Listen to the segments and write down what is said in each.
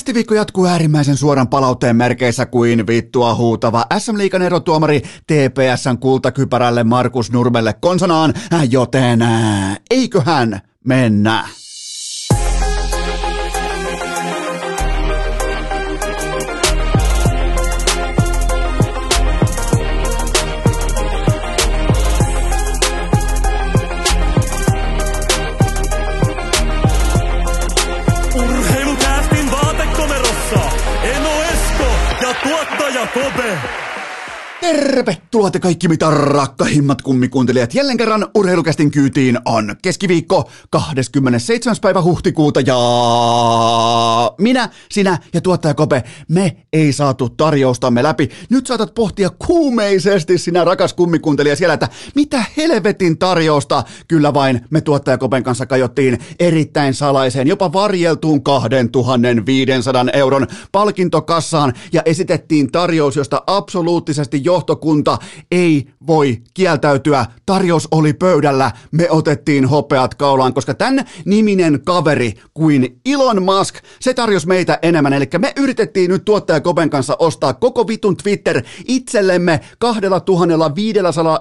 Kästiviikko jatkuu äärimmäisen suoran palautteen merkeissä kuin vittua huutava SM Liikan erotuomari TPSn kultakypärälle Markus Nurmelle konsonaan, joten eiköhän mennä. Kobe. Tervetuloa te kaikki mitä rakkahimmat kummikuuntelijat. Jälleen kerran urheilukästin kyytiin on keskiviikko 27. päivä huhtikuuta ja minä, sinä ja tuottaja Kope, me ei saatu tarjoustamme läpi. Nyt saatat pohtia kuumeisesti sinä rakas kummikuuntelija siellä, että mitä helvetin tarjousta. Kyllä vain me tuottaja Kopen kanssa kajottiin erittäin salaiseen, jopa varjeltuun 2500 euron palkintokassaan ja esitettiin tarjous, josta absoluuttisesti johtokunta ei voi kieltäytyä. Tarjous oli pöydällä, me otettiin hopeat kaulaan, koska tämän niminen kaveri kuin Elon Musk, se tarjosi meitä enemmän. Eli me yritettiin nyt tuottaja Kopen kanssa ostaa koko vitun Twitter itsellemme 2500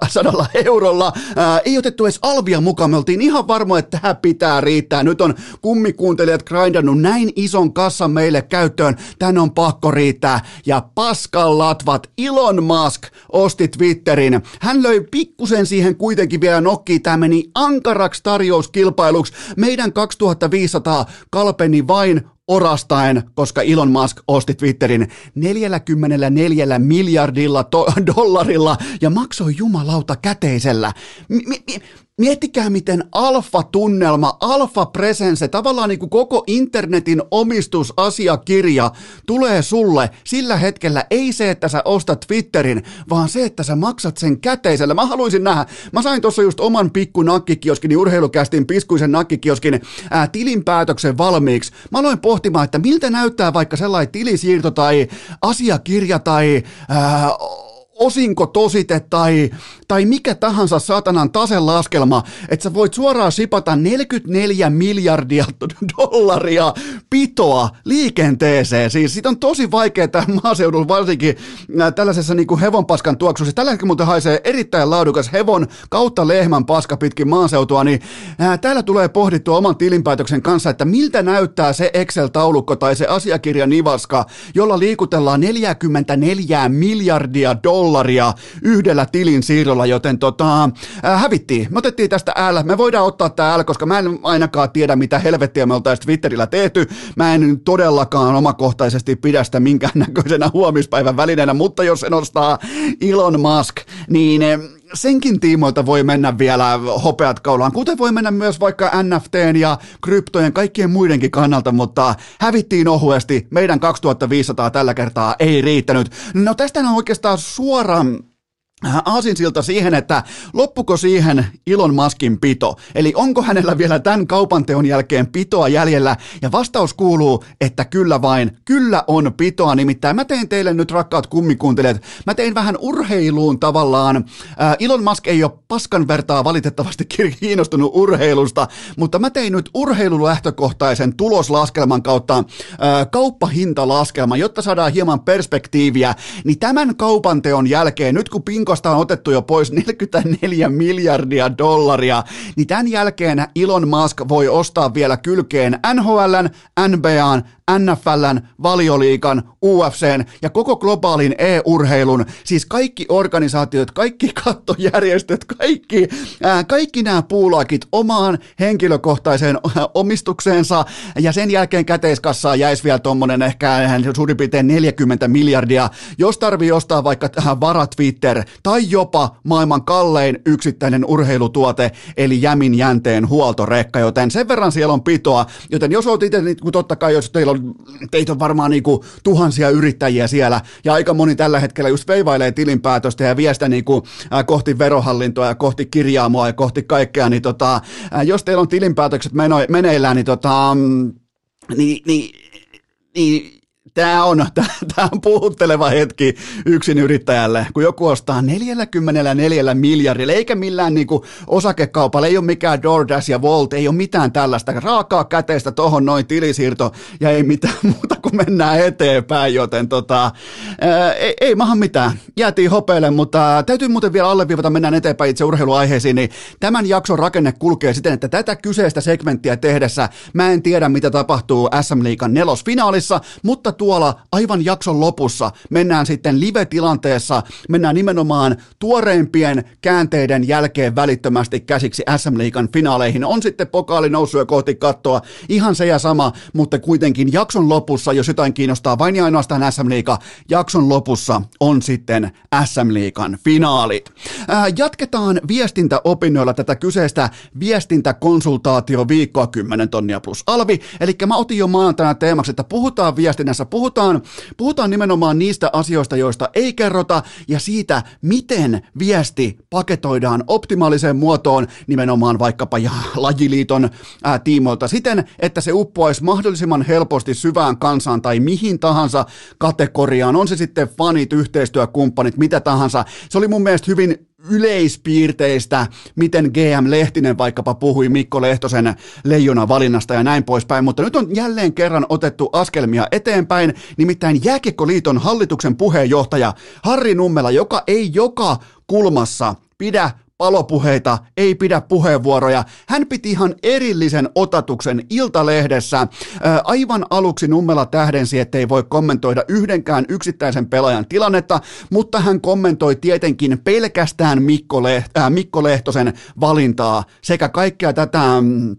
eurolla. Ää, ei otettu edes alvia mukaan, me oltiin ihan varmoja, että tämä pitää riittää. Nyt on kummikuuntelijat grindannut näin ison kassan meille käyttöön, tän on pakko riittää. Ja paskallatvat Elon Musk Musk osti Twitterin. Hän löi pikkusen siihen kuitenkin vielä nokkiin. Tämä meni ankaraksi tarjouskilpailuksi. Meidän 2500 kalpeni vain orastaen, koska Elon Musk osti Twitterin 44 miljardilla to- dollarilla ja maksoi jumalauta käteisellä. M- m- Miettikää, miten alfa-tunnelma, alfa-presence, tavallaan niin kuin koko internetin omistusasiakirja tulee sulle sillä hetkellä. Ei se, että sä ostat Twitterin, vaan se, että sä maksat sen käteisellä. Mä haluaisin nähdä, mä sain tuossa just oman pikku nakkikioskin, urheilukästin piskuisen nakkikioskin ää, tilinpäätöksen valmiiksi. Mä aloin pohtimaan, että miltä näyttää vaikka sellainen tilisiirto tai asiakirja tai ää, osinkotosite tai, tai mikä tahansa satanan taselaskelma, että sä voit suoraan sipata 44 miljardia dollaria pitoa liikenteeseen. Siis siitä on tosi vaikea tämä maaseudulla varsinkin äh, tällaisessa niin kuin hevonpaskan tuoksussa. Tällä hetkellä muuten haisee erittäin laadukas hevon kautta lehmän paska pitkin maaseutua, niin ää, äh, täällä tulee pohdittua oman tilinpäätöksen kanssa, että miltä näyttää se Excel-taulukko tai se asiakirja nivaska, jolla liikutellaan 44 miljardia dollaria yhdellä tilin siirrolla, joten tota, äh, hävittiin. Me otettiin tästä L. Me voidaan ottaa tämä L, koska mä en ainakaan tiedä, mitä helvettiä me oltaisiin Twitterillä tehty. Mä en todellakaan omakohtaisesti pidä sitä minkäännäköisenä huomispäivän välineenä, mutta jos se nostaa Elon Musk, niin senkin tiimoilta voi mennä vielä hopeat kaulaan, kuten voi mennä myös vaikka NFTn ja kryptojen kaikkien muidenkin kannalta, mutta hävittiin ohuesti. Meidän 2500 tällä kertaa ei riittänyt. No tästä on oikeastaan suoraan aasinsilta siihen, että loppuko siihen Ilon Maskin pito, eli onko hänellä vielä tämän kaupanteon jälkeen pitoa jäljellä, ja vastaus kuuluu, että kyllä vain, kyllä on pitoa, nimittäin mä tein teille nyt rakkaat kummikuuntelijat, mä tein vähän urheiluun tavallaan, äh, Musk ei ole paskan vertaa valitettavasti kiinnostunut urheilusta, mutta mä tein nyt urheilulähtökohtaisen tuloslaskelman kautta äh, kauppahintalaskelman, jotta saadaan hieman perspektiiviä, niin tämän kaupanteon jälkeen, nyt kun Pink Pinkosta on otettu jo pois 44 miljardia dollaria, niin tämän jälkeen Elon Musk voi ostaa vielä kylkeen NHLn, NBAn, NFLn, valioliikan, UFCn ja koko globaalin e-urheilun, siis kaikki organisaatiot, kaikki kattojärjestöt, kaikki, ää, kaikki nämä puulaakit omaan henkilökohtaiseen omistukseensa. Ja sen jälkeen käteiskassaa jäisi vielä tuommoinen ehkä suurin piirtein 40 miljardia, jos tarvii ostaa vaikka varat Twitter tai jopa maailman kallein yksittäinen urheilutuote, eli jämin jänteen huoltorekka, joten sen verran siellä on pitoa, joten jos olet itse, niin totta kai jos teillä on teitä on varmaan niin kuin tuhansia yrittäjiä siellä, ja aika moni tällä hetkellä just veivailee tilinpäätöstä ja viestä niin kuin, äh, kohti verohallintoa ja kohti kirjaamoa ja kohti kaikkea, niin tota, äh, jos teillä on tilinpäätökset meno, meneillään, niin, tota, mm, niin, niin, niin Tämä on, tämä on puhutteleva hetki yksin yrittäjälle, kun joku ostaa 44 miljardilla, eikä millään niin kuin osakekaupalla, ei ole mikään DoorDash ja Volt, ei ole mitään tällaista. Raakaa käteistä tohon noin tilisiirto ja ei mitään muuta kuin mennään eteenpäin, joten tota, ää, ei, ei maha mitään, jäätiin hopeille, mutta täytyy muuten vielä alleviivata, mennään eteenpäin itse urheiluaiheisiin, niin tämän jakson rakenne kulkee siten, että tätä kyseistä segmenttiä tehdessä mä en tiedä, mitä tapahtuu SM Liikan nelosfinaalissa, mutta tuolla aivan jakson lopussa mennään sitten live-tilanteessa, mennään nimenomaan tuoreimpien käänteiden jälkeen välittömästi käsiksi SM Liikan finaaleihin. On sitten pokaali noussut kohti kattoa, ihan se ja sama, mutta kuitenkin jakson lopussa, jos jotain kiinnostaa vain ja ainoastaan SM Liiga, jakson lopussa on sitten SM Liikan finaalit. Ää, jatketaan viestintäopinnoilla tätä kyseistä viestintäkonsultaatio viikkoa 10 tonnia plus alvi, eli mä otin jo maanantaina teemaksi, että puhutaan viestinnässä, puhutaan, puhutaan nimenomaan niistä asioista, joista ei kerrota, ja siitä, miten viesti paketoidaan optimaaliseen muotoon nimenomaan vaikkapa ja lajiliiton ää, tiimoilta siten, että se uppoaisi mahdollisimman helposti syvään kansaan tai mihin tahansa kategoriaan, on se sitten fanit, yhteistyökumppanit, mitä tahansa. Se oli mun mielestä hyvin yleispiirteistä, miten GM Lehtinen vaikkapa puhui Mikko Lehtosen leijona valinnasta ja näin poispäin, mutta nyt on jälleen kerran otettu askelmia eteenpäin, nimittäin Jääkiekkoliiton hallituksen puheenjohtaja Harri Nummela, joka ei joka kulmassa pidä palopuheita, ei pidä puheenvuoroja. Hän piti ihan erillisen otatuksen Iltalehdessä. Aivan aluksi Nummela tähdensi, ettei voi kommentoida yhdenkään yksittäisen pelaajan tilannetta, mutta hän kommentoi tietenkin pelkästään Mikko, Leht- äh, Mikko Lehtosen valintaa sekä kaikkea tätä mm,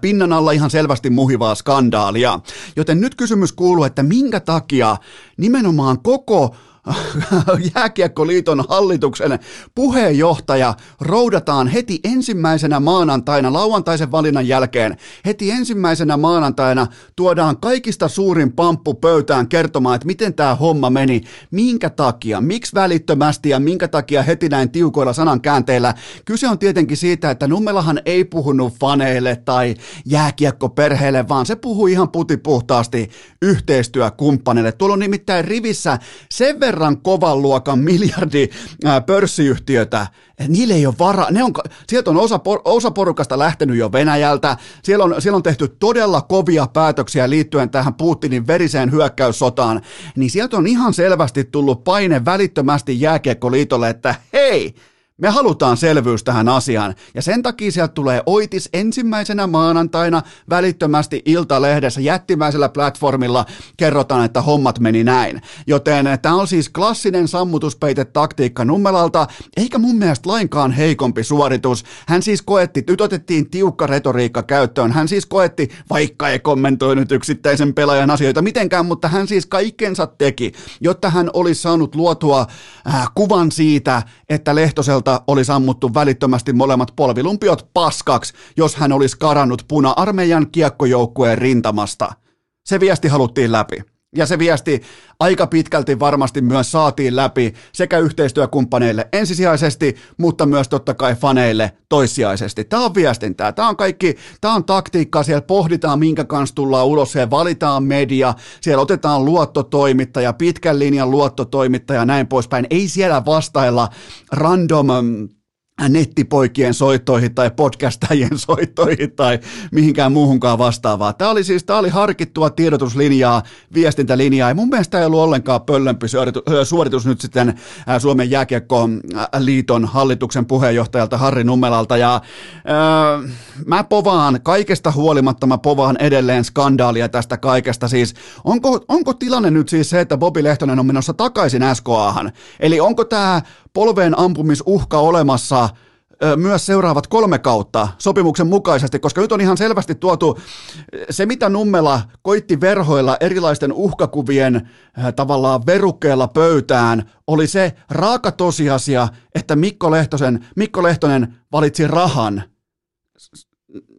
pinnan alla ihan selvästi muhivaa skandaalia. Joten nyt kysymys kuuluu, että minkä takia nimenomaan koko Jääkiekkoliiton hallituksen puheenjohtaja roudataan heti ensimmäisenä maanantaina, lauantaisen valinnan jälkeen, heti ensimmäisenä maanantaina tuodaan kaikista suurin pamppu pöytään kertomaan, että miten tämä homma meni, minkä takia, miksi välittömästi ja minkä takia heti näin tiukoilla sanankäänteillä. Kyse on tietenkin siitä, että Nummelahan ei puhunut faneille tai jääkiekkoperheelle, vaan se puhui ihan putipuhtaasti yhteistyökumppaneille. Tuolla on nimittäin rivissä sen verran verran kovan luokan miljardi pörssiyhtiötä, niille ei ole varaa, ne on, sieltä on osa, osa porukasta lähtenyt jo Venäjältä, siellä on, siellä on tehty todella kovia päätöksiä liittyen tähän Putinin veriseen hyökkäyssotaan, niin sieltä on ihan selvästi tullut paine välittömästi jääkiekkoliitolle, että hei, me halutaan selvyys tähän asiaan, ja sen takia sieltä tulee Oitis ensimmäisenä maanantaina välittömästi Iltalehdessä jättimäisellä platformilla kerrotaan, että hommat meni näin. Joten tämä on siis klassinen sammutuspeite-taktiikka Nummelalta, eikä mun mielestä lainkaan heikompi suoritus. Hän siis koetti, nyt otettiin tiukka retoriikka käyttöön, hän siis koetti, vaikka ei kommentoinut yksittäisen pelaajan asioita mitenkään, mutta hän siis kaikkensa teki, jotta hän olisi saanut luotua äh, kuvan siitä, että Lehtoselta Häneltä olisi ammuttu välittömästi molemmat polvilumpiot paskaksi, jos hän olisi karannut puna-armeijan kiekkojoukkueen rintamasta. Se viesti haluttiin läpi. Ja se viesti aika pitkälti varmasti myös saatiin läpi sekä yhteistyökumppaneille ensisijaisesti, mutta myös totta kai faneille toissijaisesti. Tämä on viestintää, tämä on kaikki, tämä on taktiikkaa, siellä pohditaan minkä kanssa tullaan ulos, siellä valitaan media, siellä otetaan luottotoimittaja, pitkän linjan luottotoimittaja ja näin poispäin. Ei siellä vastailla random nettipoikien soittoihin tai podcastajien soittoihin tai mihinkään muuhunkaan vastaavaa. Tämä oli siis tämä oli harkittua tiedotuslinjaa, viestintälinjaa ja mun mielestä ei ollut ollenkaan pöllömpi suoritus nyt sitten Suomen jääkiekkoliiton hallituksen puheenjohtajalta Harri Nummelalta ja äh, mä povaan kaikesta huolimatta, mä povaan edelleen skandaalia tästä kaikesta. Siis onko, onko tilanne nyt siis se, että Bobi Lehtonen on menossa takaisin SKAhan? Eli onko tämä polveen ampumisuhka olemassa myös seuraavat kolme kautta sopimuksen mukaisesti, koska nyt on ihan selvästi tuotu se, mitä Nummela koitti verhoilla erilaisten uhkakuvien tavallaan verukkeella pöytään, oli se raaka tosiasia, että Mikko, Lehtosen, Mikko Lehtonen valitsi rahan.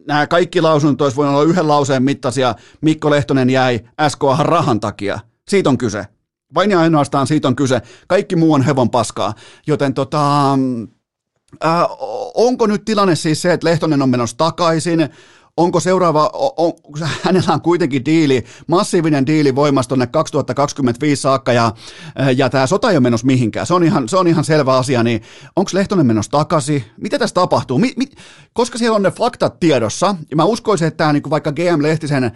Nämä kaikki lausunnot olisi voinut olla yhden lauseen mittaisia. Mikko Lehtonen jäi SKH rahan takia. Siitä on kyse. Vain ja ainoastaan siitä on kyse. Kaikki muu on hevon paskaa. Joten tota, äh, onko nyt tilanne siis se, että Lehtonen on menossa takaisin? onko seuraava, on, hänellä on kuitenkin diili, massiivinen diili voimassa tuonne 2025 saakka ja, ja tämä sota ei ole menossa mihinkään, se on ihan, se on ihan selvä asia, niin onko Lehtonen menossa takaisin, mitä tässä tapahtuu, mi, mi, koska siellä on ne faktat tiedossa, ja mä uskoisin, että tämä niin vaikka GM Lehtisen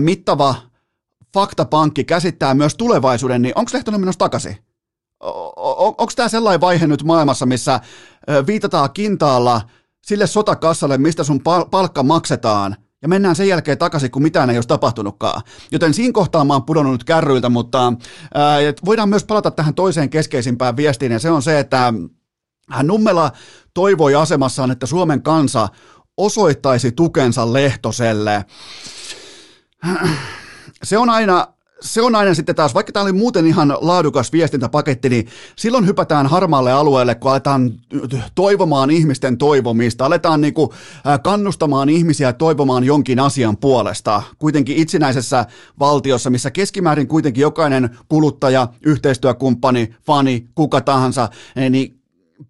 mittava faktapankki käsittää myös tulevaisuuden, niin onko Lehtonen menossa takaisin? onko tämä sellainen vaihe nyt maailmassa, missä viitataan kintaalla sille sotakassalle, mistä sun palkka maksetaan, ja mennään sen jälkeen takaisin, kun mitään ei olisi tapahtunutkaan. Joten siinä kohtaa mä oon pudonnut nyt kärryiltä, mutta ää, voidaan myös palata tähän toiseen keskeisimpään viestiin, ja se on se, että hän Nummela toivoi asemassaan, että Suomen kansa osoittaisi tukensa Lehtoselle. Se on aina se on aina sitten taas, vaikka tämä oli muuten ihan laadukas viestintäpaketti, niin silloin hypätään harmaalle alueelle, kun aletaan toivomaan ihmisten toivomista, aletaan niin kuin kannustamaan ihmisiä toivomaan jonkin asian puolesta. Kuitenkin itsenäisessä valtiossa, missä keskimäärin kuitenkin jokainen kuluttaja, yhteistyökumppani, fani, kuka tahansa, niin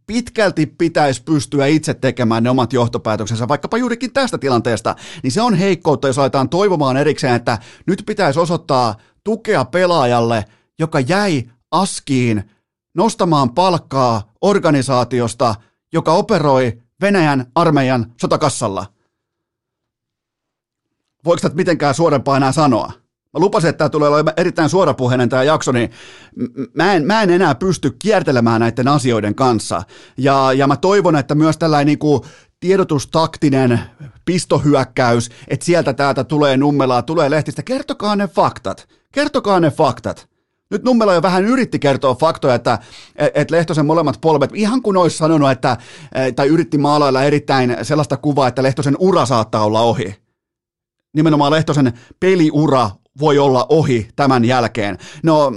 pitkälti pitäisi pystyä itse tekemään ne omat johtopäätöksensä, vaikkapa juurikin tästä tilanteesta, niin se on heikkoutta, jos aletaan toivomaan erikseen, että nyt pitäisi osoittaa tukea pelaajalle, joka jäi askiin nostamaan palkkaa organisaatiosta, joka operoi Venäjän armeijan sotakassalla. Voiko tätä mitenkään suorempaa enää sanoa? Mä lupasin, että tämä tulee olemaan erittäin suorapuheinen tämä jakso, niin mä en, mä en enää pysty kiertelemään näiden asioiden kanssa. Ja, ja mä toivon, että myös tällainen niin kuin tiedotustaktinen pistohyökkäys, että sieltä täältä tulee nummelaa, tulee lehtistä. Kertokaa ne faktat. Kertokaa ne faktat. Nyt Nummela jo vähän yritti kertoa faktoja, että, että Lehtosen molemmat polvet, ihan kuin olisi sanonut, että, tai yritti maalailla erittäin sellaista kuvaa, että Lehtosen ura saattaa olla ohi. Nimenomaan Lehtosen peliura voi olla ohi tämän jälkeen. No,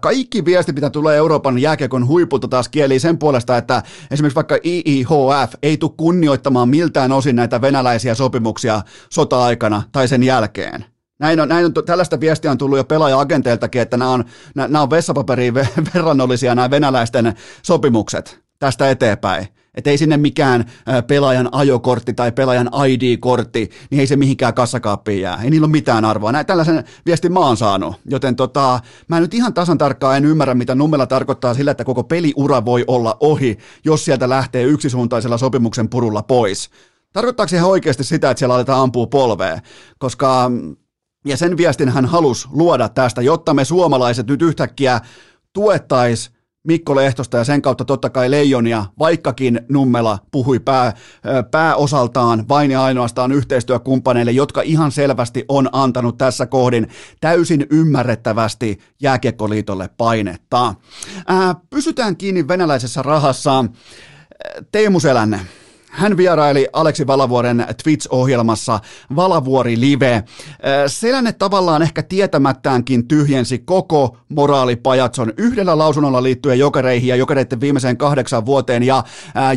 kaikki viesti, mitä tulee Euroopan jääkiekon huipulta taas kieli sen puolesta, että esimerkiksi vaikka IIHF ei tule kunnioittamaan miltään osin näitä venäläisiä sopimuksia sota-aikana tai sen jälkeen. Näin on, näin on, tällaista viestiä on tullut jo pelaaja-agenteiltakin, että nämä on, nämä on vessapaperiin verrannollisia nämä venäläisten sopimukset tästä eteenpäin. Että ei sinne mikään pelaajan ajokortti tai pelaajan ID-kortti, niin ei se mihinkään kassakaappiin jää. Ei niillä ole mitään arvoa. Näin tällaisen viestin mä oon saanut. Joten tota, mä nyt ihan tasan tarkkaan en ymmärrä, mitä nummella tarkoittaa sillä, että koko peliura voi olla ohi, jos sieltä lähtee yksisuuntaisella sopimuksen purulla pois. Tarkoittaako se ihan oikeasti sitä, että siellä aletaan ampua polvea? Koska ja sen viestin hän halusi luoda tästä, jotta me suomalaiset nyt yhtäkkiä tuettais Mikko Lehtosta ja sen kautta totta kai Leijonia, vaikkakin Nummela puhui pää, pääosaltaan vain ja ainoastaan yhteistyökumppaneille, jotka ihan selvästi on antanut tässä kohdin täysin ymmärrettävästi Jääkiekkoliitolle painetta. Ää, pysytään kiinni venäläisessä rahassa. Teemu Selänne, hän vieraili Aleksi Valavuoren Twitch-ohjelmassa Valavuori Live. Selänne tavallaan ehkä tietämättäänkin tyhjensi koko moraalipajatson yhdellä lausunnolla liittyen jokereihin ja jokereiden viimeiseen kahdeksan vuoteen ja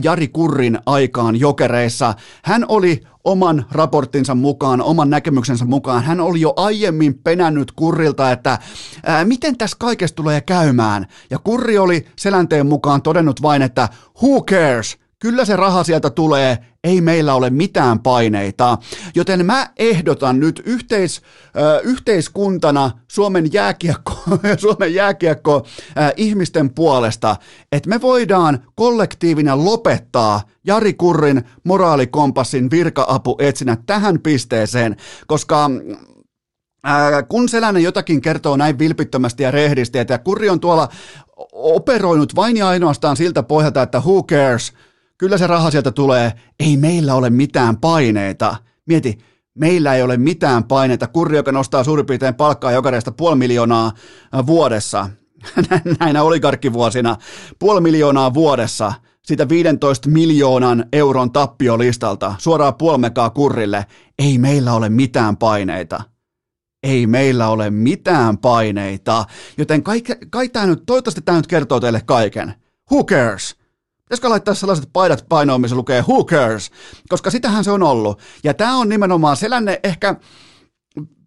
Jari Kurrin aikaan jokereissa. Hän oli oman raporttinsa mukaan, oman näkemyksensä mukaan. Hän oli jo aiemmin penännyt Kurrilta, että ää, miten tässä kaikesta tulee käymään. Ja Kurri oli selänteen mukaan todennut vain, että who cares, Kyllä se raha sieltä tulee, ei meillä ole mitään paineita. Joten mä ehdotan nyt yhteis, äh, yhteiskuntana Suomen jääkiekko, Suomen jääkiekko äh, ihmisten puolesta, että me voidaan kollektiivina lopettaa Jari Kurrin moraalikompassin virka-apu etsinä tähän pisteeseen, koska kun Selänen jotakin kertoo näin vilpittömästi ja rehdisti, että Kurri on tuolla operoinut vain ja ainoastaan siltä pohjalta, että who cares – Kyllä se raha sieltä tulee. Ei meillä ole mitään paineita. Mieti, meillä ei ole mitään paineita. Kurri, joka nostaa suurin piirtein palkkaa jokaisesta puoli miljoonaa vuodessa, näinä oligarkkivuosina, puoli miljoonaa vuodessa, siitä 15 miljoonan euron tappiolistalta, suoraan puolmekaa kurrille, ei meillä ole mitään paineita. Ei meillä ole mitään paineita. Joten kai, kai tämä nyt, toivottavasti tämä nyt kertoo teille kaiken. Who cares? Pitäisikö laittaa sellaiset paidat painoon, missä lukee who cares, koska sitähän se on ollut. Ja tämä on nimenomaan selänne ehkä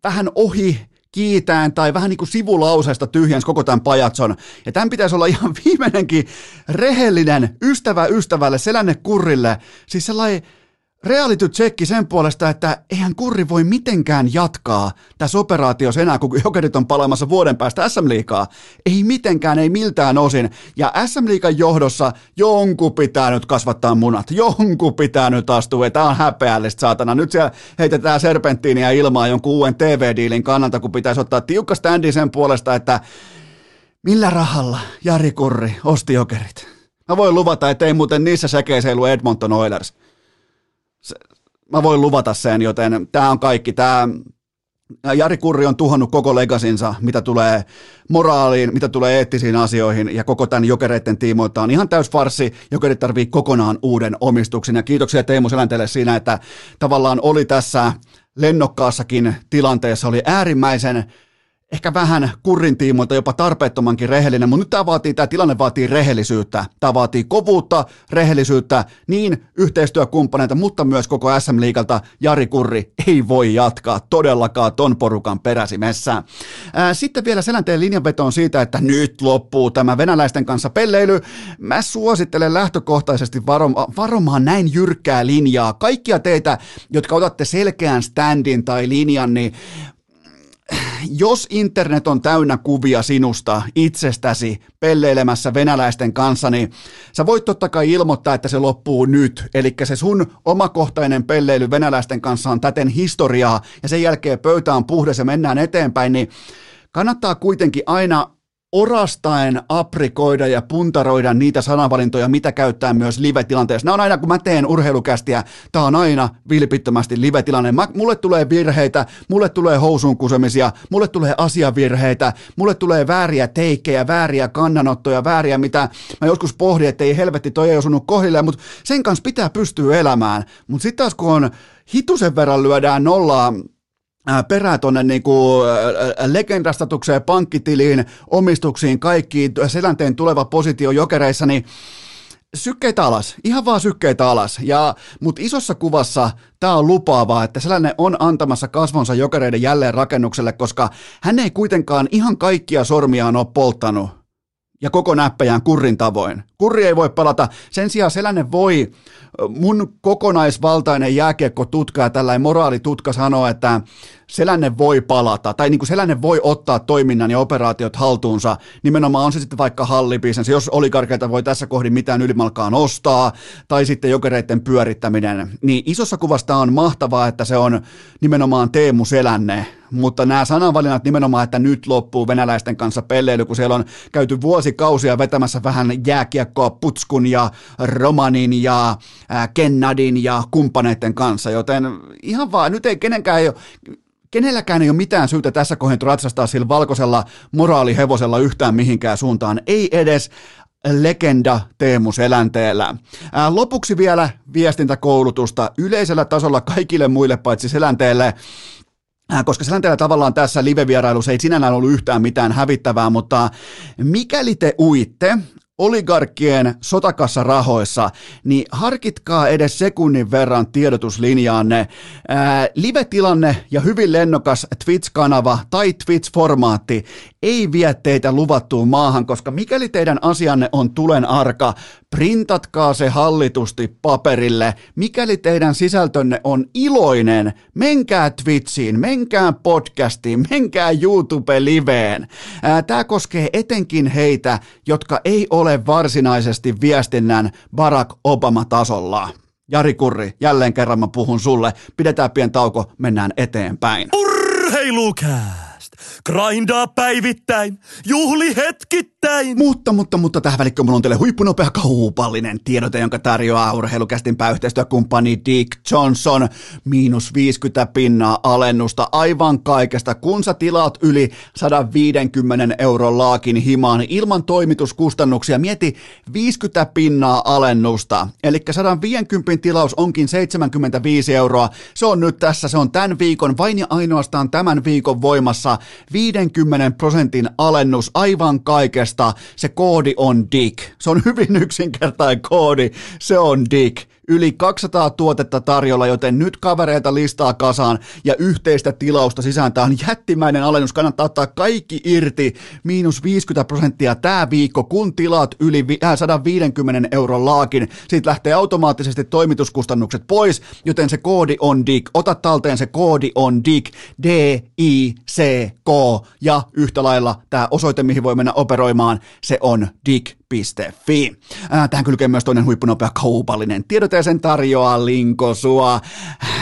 vähän ohi kiitään tai vähän niin kuin sivulauseesta tyhjens koko tämän pajatson. Ja tämän pitäisi olla ihan viimeinenkin rehellinen ystävä ystävälle, selänne kurrille. Siis sellainen reality checki sen puolesta, että eihän Kurri voi mitenkään jatkaa tässä operaatiossa enää, kun Jokerit on palaamassa vuoden päästä SM-liikaa. Ei mitenkään, ei miltään osin. Ja SM-liikan johdossa jonkun pitää nyt kasvattaa munat, jonkun pitää nyt astua. Tämä on häpeällistä, saatana. Nyt siellä heitetään serpenttiiniä ilmaa jonkun uuden TV-diilin kannalta, kun pitäisi ottaa tiukka standi sen puolesta, että millä rahalla Jari Kurri osti Jokerit. Mä voin luvata, että ei muuten niissä säkeissä Edmonton Oilers mä voin luvata sen, joten tämä on kaikki. Tämä Jari Kurri on tuhannut koko legasinsa, mitä tulee moraaliin, mitä tulee eettisiin asioihin ja koko tämän jokereiden tiimoilta on ihan täys farsi. Jokerit tarvii kokonaan uuden omistuksen ja kiitoksia Teemu Selänteelle siinä, että tavallaan oli tässä lennokkaassakin tilanteessa, oli äärimmäisen ehkä vähän kurrin tiimoilta jopa tarpeettomankin rehellinen, mutta nyt tämä vaatii, tämä tilanne vaatii rehellisyyttä. Tämä vaatii kovuutta, rehellisyyttä niin yhteistyökumppaneita, mutta myös koko SM-liigalta. Jari Kurri ei voi jatkaa todellakaan ton porukan peräsimessä. Sitten vielä selänteen linjanveto on siitä, että nyt loppuu tämä venäläisten kanssa pelleily. Mä suosittelen lähtökohtaisesti varoma, varomaan näin jyrkkää linjaa. Kaikkia teitä, jotka otatte selkeän standin tai linjan, niin jos internet on täynnä kuvia sinusta itsestäsi pelleilemässä venäläisten kanssa, niin sä voit totta kai ilmoittaa, että se loppuu nyt. Eli se sun omakohtainen pelleily venäläisten kanssa on täten historiaa ja sen jälkeen pöytä on puhdas ja mennään eteenpäin, niin kannattaa kuitenkin aina orastaen aprikoida ja puntaroida niitä sanavalintoja, mitä käyttää myös live-tilanteessa. Nämä on aina, kun mä teen urheilukästiä, tämä on aina vilpittömästi live-tilanne. Mä, mulle tulee virheitä, mulle tulee housun kusemisia, mulle tulee asiavirheitä, mulle tulee vääriä teikkejä, vääriä kannanottoja, vääriä, mitä mä joskus pohdin, että ei helvetti, toi ei osunut kohdilleen, mutta sen kanssa pitää pystyä elämään. Mutta sitten taas kun on hitusen verran lyödään nollaa perää tuonne niinku, legendastatukseen, pankkitiliin, omistuksiin, kaikkiin, selänteen tuleva positio jokereissa, niin sykkeitä alas, ihan vaan sykkeitä alas. Ja, mutta isossa kuvassa tämä on lupaavaa, että sellainen on antamassa kasvonsa jokereiden jälleen rakennukselle, koska hän ei kuitenkaan ihan kaikkia sormiaan ole polttanut ja koko näppäjään kurrin tavoin. Kurri ei voi palata. Sen sijaan Selänen voi, mun kokonaisvaltainen jääkiekko-tutka ja tällainen moraalitutka sanoo, että Selänne voi palata, tai niin kuin Selänne voi ottaa toiminnan ja operaatiot haltuunsa, nimenomaan on se sitten vaikka hallibisnes, jos oligarkeilta voi tässä kohdin mitään ylimalkaan ostaa, tai sitten jokereiden pyörittäminen, niin isossa kuvasta on mahtavaa, että se on nimenomaan Teemu Selänne, mutta nämä sananvalinnat nimenomaan, että nyt loppuu venäläisten kanssa pelleily, kun siellä on käyty vuosikausia vetämässä vähän jääkiekkoa Putskun ja Romanin ja Kennadin ja kumppaneiden kanssa, joten ihan vaan, nyt ei kenenkään ei ole, kenelläkään ei ole mitään syytä tässä kohdassa ratsastaa sillä valkoisella moraalihevosella yhtään mihinkään suuntaan, ei edes legenda Teemu Selänteellä. Lopuksi vielä viestintäkoulutusta yleisellä tasolla kaikille muille paitsi Selänteelle koska Selänteellä tavallaan tässä live-vierailussa ei sinällään ollut yhtään mitään hävittävää, mutta mikäli te uitte oligarkkien sotakassarahoissa, niin harkitkaa edes sekunnin verran tiedotuslinjaanne. Ää, live-tilanne ja hyvin lennokas Twitch-kanava tai Twitch-formaatti ei vie teitä luvattuun maahan, koska mikäli teidän asianne on tulen arka, printatkaa se hallitusti paperille. Mikäli teidän sisältönne on iloinen, menkää Twitchiin, menkää podcastiin, menkää YouTube-liveen. Tämä koskee etenkin heitä, jotka ei ole varsinaisesti viestinnän Barack Obama-tasolla. Jari Kurri, jälleen kerran mä puhun sulle. Pidetään pien tauko, mennään eteenpäin. Urheilukää! Grindaa päivittäin, juhli hetkittäin. Mutta, mutta, mutta tähän välikköön mulla on teille huippunopea kaupallinen tiedote, jonka tarjoaa urheilukästin pääyhteistyökumppani Dick Johnson. Miinus 50 pinnaa alennusta aivan kaikesta, kun sä tilaat yli 150 euron laakin himaan ilman toimituskustannuksia. Mieti 50 pinnaa alennusta. Eli 150 tilaus onkin 75 euroa. Se on nyt tässä, se on tämän viikon, vain ja ainoastaan tämän viikon voimassa 50 prosentin alennus aivan kaikesta. Se koodi on DIG. Se on hyvin yksinkertainen koodi. Se on DIG. Yli 200 tuotetta tarjolla, joten nyt kavereita listaa kasaan ja yhteistä tilausta sisään. Tämä on jättimäinen alennus, kannattaa ottaa kaikki irti, miinus 50 prosenttia tämä viikko, kun tilaat yli 150 euron laakin. Siitä lähtee automaattisesti toimituskustannukset pois, joten se koodi on DIG. Ota talteen se koodi on DIG, D-I-C-K, ja yhtä lailla tämä osoite, mihin voi mennä operoimaan, se on DIG Fi. Tähän kylkee myös toinen huippunopea kaupallinen sen tarjoaa Linko Sua,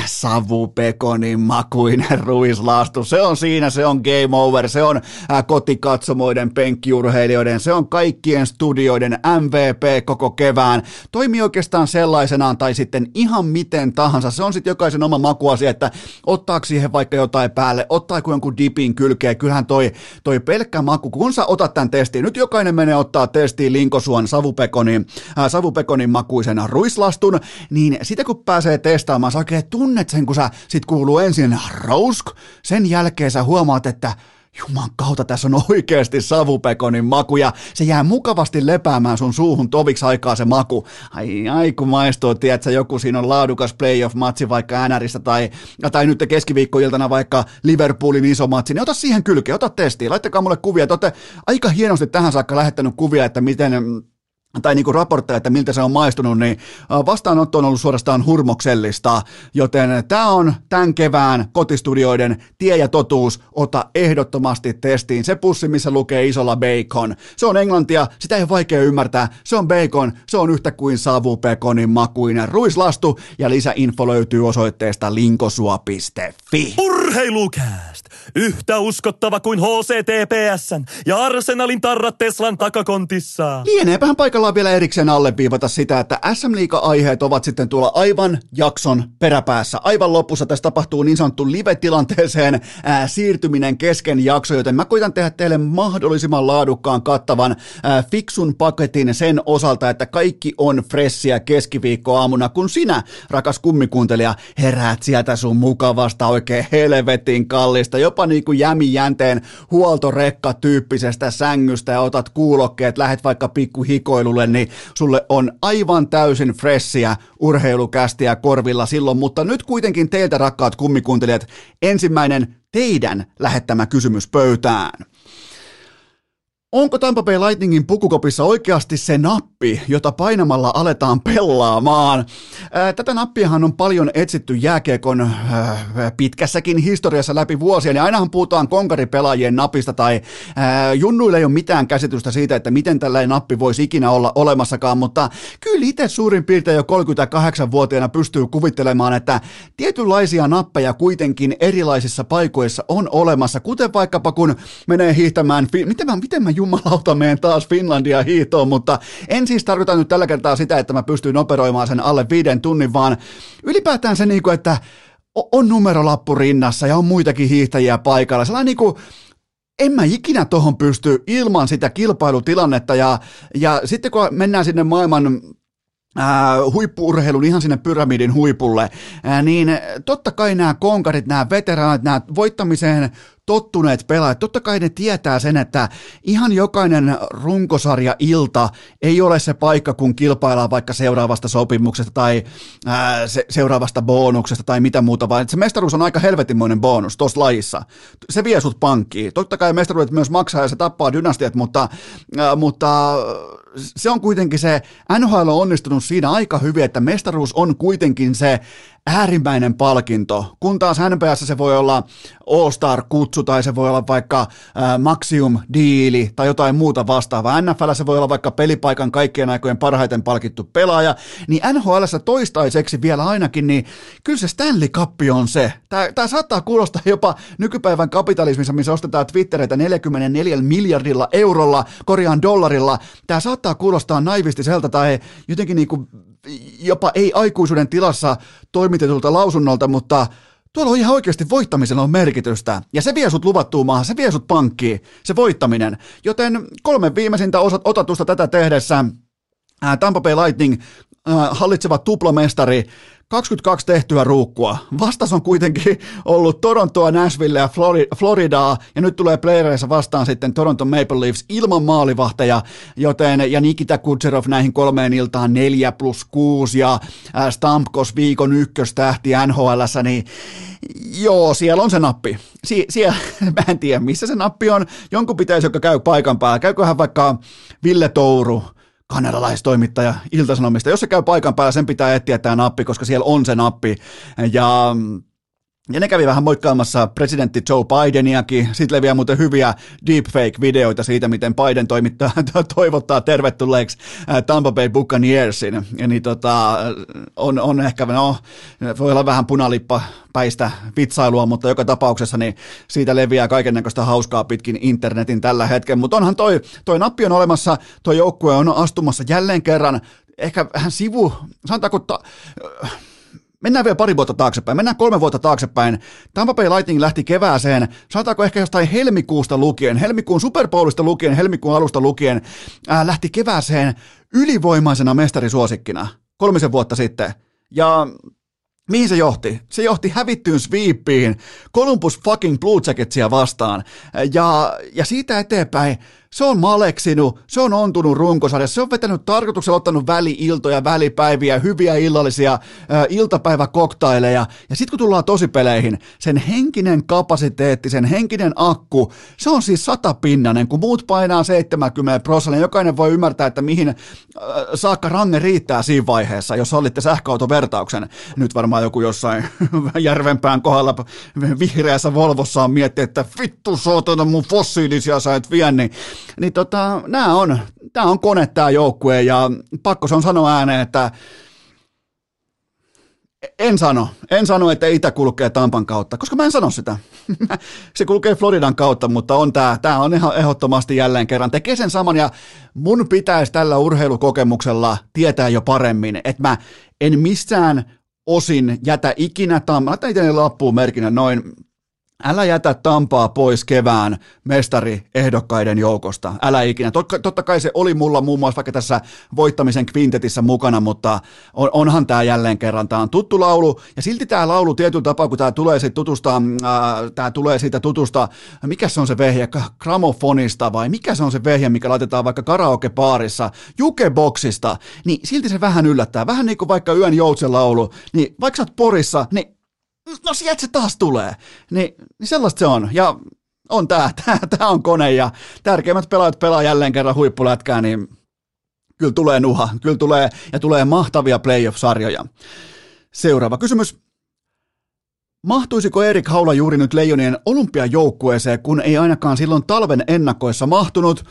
savupekonin makuinen ruislaastu. Se on siinä, se on game over, se on kotikatsomoiden, penkkiurheilijoiden, se on kaikkien studioiden MVP koko kevään. Toimii oikeastaan sellaisenaan tai sitten ihan miten tahansa. Se on sitten jokaisen oma makuasia, että ottaako siihen vaikka jotain päälle, ottaako jonkun dipin kylkeen. Kyllähän toi, toi pelkkä maku, kun sä otat tämän testiin, nyt jokainen menee ottaa testiin linkosuon savupekonin, äh, savupekonin makuisen ruislastun, niin sitä kun pääsee testaamaan, sä oikein tunnet sen, kun sä sit kuuluu ensin rousk, sen jälkeen sä huomaat, että Juman kautta, tässä on oikeasti savupekonin maku ja se jää mukavasti lepäämään sun suuhun toviksi aikaa se maku. Ai ai kun maistuu, tiedätkö, joku siinä on laadukas playoff-matsi vaikka NRistä tai, tai nyt keskiviikkoiltana vaikka Liverpoolin iso matsi, niin ota siihen kylkeen, ota testiin, laittakaa mulle kuvia, te olette aika hienosti tähän saakka lähettänyt kuvia, että miten tai niin kuin raportteja, että miltä se on maistunut, niin vastaanotto on ollut suorastaan hurmoksellista, joten tämä on tämän kevään kotistudioiden tie ja totuus, ota ehdottomasti testiin. Se pussi, missä lukee isolla bacon. Se on englantia, sitä ei ole vaikea ymmärtää. Se on bacon, se on yhtä kuin savupekonin makuinen ruislastu ja lisäinfo löytyy osoitteesta linkosua.fi. Urheilukääst! Yhtä uskottava kuin HCTPSn ja Arsenalin tarrat Teslan takakontissa. Lieneepähän paikalla haluan vielä erikseen alleviivata sitä, että SM Liiga-aiheet ovat sitten tuolla aivan jakson peräpäässä. Aivan lopussa tässä tapahtuu niin sanottu live-tilanteeseen ää, siirtyminen kesken jakso, joten mä koitan tehdä teille mahdollisimman laadukkaan kattavan ää, fiksun paketin sen osalta, että kaikki on fressiä keskiviikkoaamuna, kun sinä, rakas kummikuuntelija, heräät sieltä sun mukavasta oikein helvetin kallista, jopa niin kuin jämijänteen huoltorekka tyyppisestä sängystä ja otat kuulokkeet, lähet vaikka pikku hikoilulle sulle, niin sulle on aivan täysin fressiä urheilukästiä korvilla silloin, mutta nyt kuitenkin teiltä rakkaat kummikuuntelijat, ensimmäinen teidän lähettämä kysymys pöytään. Onko Tampa Bay Lightningin pukukopissa oikeasti se nappi, jota painamalla aletaan pelaamaan? Tätä nappiahan on paljon etsitty jääkiekon pitkässäkin historiassa läpi vuosia, ja ainahan puhutaan konkaripelaajien napista, tai junnuille ei ole mitään käsitystä siitä, että miten tällainen nappi voisi ikinä olla olemassakaan, mutta kyllä itse suurin piirtein jo 38-vuotiaana pystyy kuvittelemaan, että tietynlaisia nappeja kuitenkin erilaisissa paikoissa on olemassa, kuten vaikkapa kun menee hiihtämään, miten mä, miten mä jumalauta meen taas Finlandia hiihtoon, mutta en siis tarkoita nyt tällä kertaa sitä, että mä pystyn operoimaan sen alle viiden tunnin, vaan ylipäätään se, niin että on numerolappu rinnassa ja on muitakin hiihtäjiä paikalla. Sellainen niin kuin, en mä ikinä tohon pysty ilman sitä kilpailutilannetta ja, ja sitten kun mennään sinne maailman äh, huippuurheilun ihan sinne pyramidin huipulle, äh, niin totta kai nämä konkarit, nämä veteraanit, nämä voittamiseen tottuneet pelaajat, totta kai ne tietää sen, että ihan jokainen runkosarja ilta ei ole se paikka, kun kilpaillaan vaikka seuraavasta sopimuksesta tai ää, se, seuraavasta bonuksesta tai mitä muuta, vaan se mestaruus on aika helvetinmoinen bonus tuossa lajissa. Se vie sut pankkiin. Totta kai mestaruudet myös maksaa ja se tappaa dynastiat, mutta, ää, mutta se on kuitenkin se, NHL on onnistunut siinä aika hyvin, että mestaruus on kuitenkin se äärimmäinen palkinto, kun taas NPS se voi olla All-Star-kutsu tai se voi olla vaikka äh, Maximum-diili tai jotain muuta vastaavaa. NFL se voi olla vaikka pelipaikan kaikkien aikojen parhaiten palkittu pelaaja, niin NHL toistaiseksi vielä ainakin, niin kyllä se Stanley Cup on se. Tämä, saattaa kuulostaa jopa nykypäivän kapitalismissa, missä ostetaan Twittereitä 44 miljardilla eurolla, korjaan dollarilla. Tämä saattaa kuulostaa naivistiselta tai jotenkin niin kuin jopa ei-aikuisuuden tilassa toimitetulta lausunnolta, mutta tuolla on ihan oikeasti voittamisella on merkitystä. Ja se vie sut luvattuun maahan, se vie sut pankkiin, se voittaminen. Joten kolme viimeisintä osat, otatusta tätä tehdessä Tampa Bay Lightning hallitseva tuplamestari, 22 tehtyä ruukkua. Vastas on kuitenkin ollut Torontoa, Nashville ja Floridaa, ja nyt tulee playereissa vastaan sitten Toronto Maple Leafs ilman maalivahteja, joten ja Nikita Kutserov näihin kolmeen iltaan 4 plus 6 ja Stamkos viikon ykköstähti NHL, niin Joo, siellä on se nappi. Sie- siellä, mä en tiedä, missä se nappi on. Jonkun pitäisi, joka käy paikan päällä. Käyköhän vaikka Ville Touru, kanadalaistoimittaja Iltasanomista. Jos se käy paikan päällä, sen pitää etsiä tämä nappi, koska siellä on se nappi. Ja ja ne kävi vähän moikkaamassa presidentti Joe Bideniakin. Sitten leviää muuten hyviä deepfake-videoita siitä, miten Biden toimittaa, toivottaa tervetulleeksi Tampa Bay Buccaneersin. Ja niin tota, on, on ehkä, no, voi olla vähän punalippa päistä vitsailua, mutta joka tapauksessa niin siitä leviää kaiken hauskaa pitkin internetin tällä hetkellä. Mutta onhan toi, toi nappi on olemassa, toi joukkue on astumassa jälleen kerran ehkä vähän sivu, sanotaanko, ta, Mennään vielä pari vuotta taaksepäin, mennään kolme vuotta taaksepäin. Tampa Bay Lightning lähti kevääseen, sanotaanko ehkä jostain helmikuusta lukien, helmikuun Superbowlista lukien, helmikuun alusta lukien, ää, lähti kevääseen ylivoimaisena mestarisuosikkina kolmisen vuotta sitten. Ja Mihin se johti? Se johti hävittyyn sweepiin Columbus fucking Blue Jacketsia vastaan. Ja, ja siitä eteenpäin se on maleksinut, se on ontunut runkosarjassa, se on vetänyt tarkoituksella, ottanut väliiltoja, välipäiviä, hyviä illallisia äh, iltapäiväkoktaileja. Ja sitten kun tullaan tosipeleihin, sen henkinen kapasiteetti, sen henkinen akku, se on siis satapinnanen, kun muut painaa 70 prosenttia, jokainen voi ymmärtää, että mihin äh, saakka range riittää siinä vaiheessa, jos olitte sähköautovertauksen. Nyt varmaan joku jossain järvenpään kohdalla vihreässä Volvossa on miettinyt, että vittu sootana mun fossiilisia sä et vie, niin niin tota, nämä on, tämä on kone tämä joukkue ja pakko se on sanoa ääneen, että en sano. En sano, että itä kulkee Tampan kautta, koska mä en sano sitä. se kulkee Floridan kautta, mutta on tämä, tämä on ihan ehdottomasti jälleen kerran. Tekee sen saman ja mun pitäisi tällä urheilukokemuksella tietää jo paremmin, että mä en missään osin jätä ikinä Tampan, laitan itse lappuun merkinnä noin Älä jätä Tampaa pois kevään mestariehdokkaiden joukosta. Älä ikinä. Totta kai se oli mulla muun muassa vaikka tässä voittamisen kvintetissä mukana, mutta on, onhan tämä jälleen kerran. Tämä on tuttu laulu ja silti tämä laulu tietyllä tapaa, kun tämä tulee siitä tutusta, äh, tämä tulee siitä tutusta, mikä se on se vehje, gramofonista vai mikä se on se vehje, mikä laitetaan vaikka karaokepaarissa, jukeboxista, niin silti se vähän yllättää. Vähän niin kuin vaikka Yön joutsen laulu, niin vaikka sä oot Porissa, niin no sieltä se taas tulee. Niin, niin sellaista se on. Ja on tämä, tämä, tämä on kone ja tärkeimmät pelaajat pelaa jälleen kerran huippulätkää, niin kyllä tulee nuha, kyllä tulee ja tulee mahtavia playoff-sarjoja. Seuraava kysymys. Mahtuisiko Erik Haula juuri nyt Leijonien olympiajoukkueeseen, kun ei ainakaan silloin talven ennakoissa mahtunut?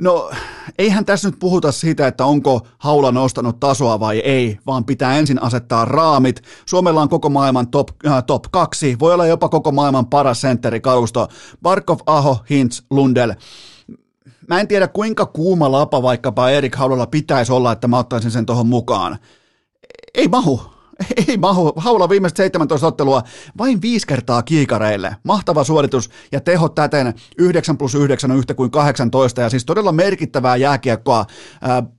No, eihän tässä nyt puhuta siitä, että onko Haula nostanut tasoa vai ei, vaan pitää ensin asettaa raamit. Suomella on koko maailman top, äh, top kaksi, voi olla jopa koko maailman paras sentterikalusto. Barkov, Aho, Hintz, Lundell. Mä en tiedä kuinka kuuma lapa vaikkapa Erik Haulalla pitäisi olla, että mä ottaisin sen tuohon mukaan. Ei mahu, ei mahu. Haula viimeiset 17 ottelua vain viisi kertaa kiikareille. Mahtava suoritus ja teho täten 9 plus 9 on yhtä kuin 18 ja siis todella merkittävää jääkiekkoa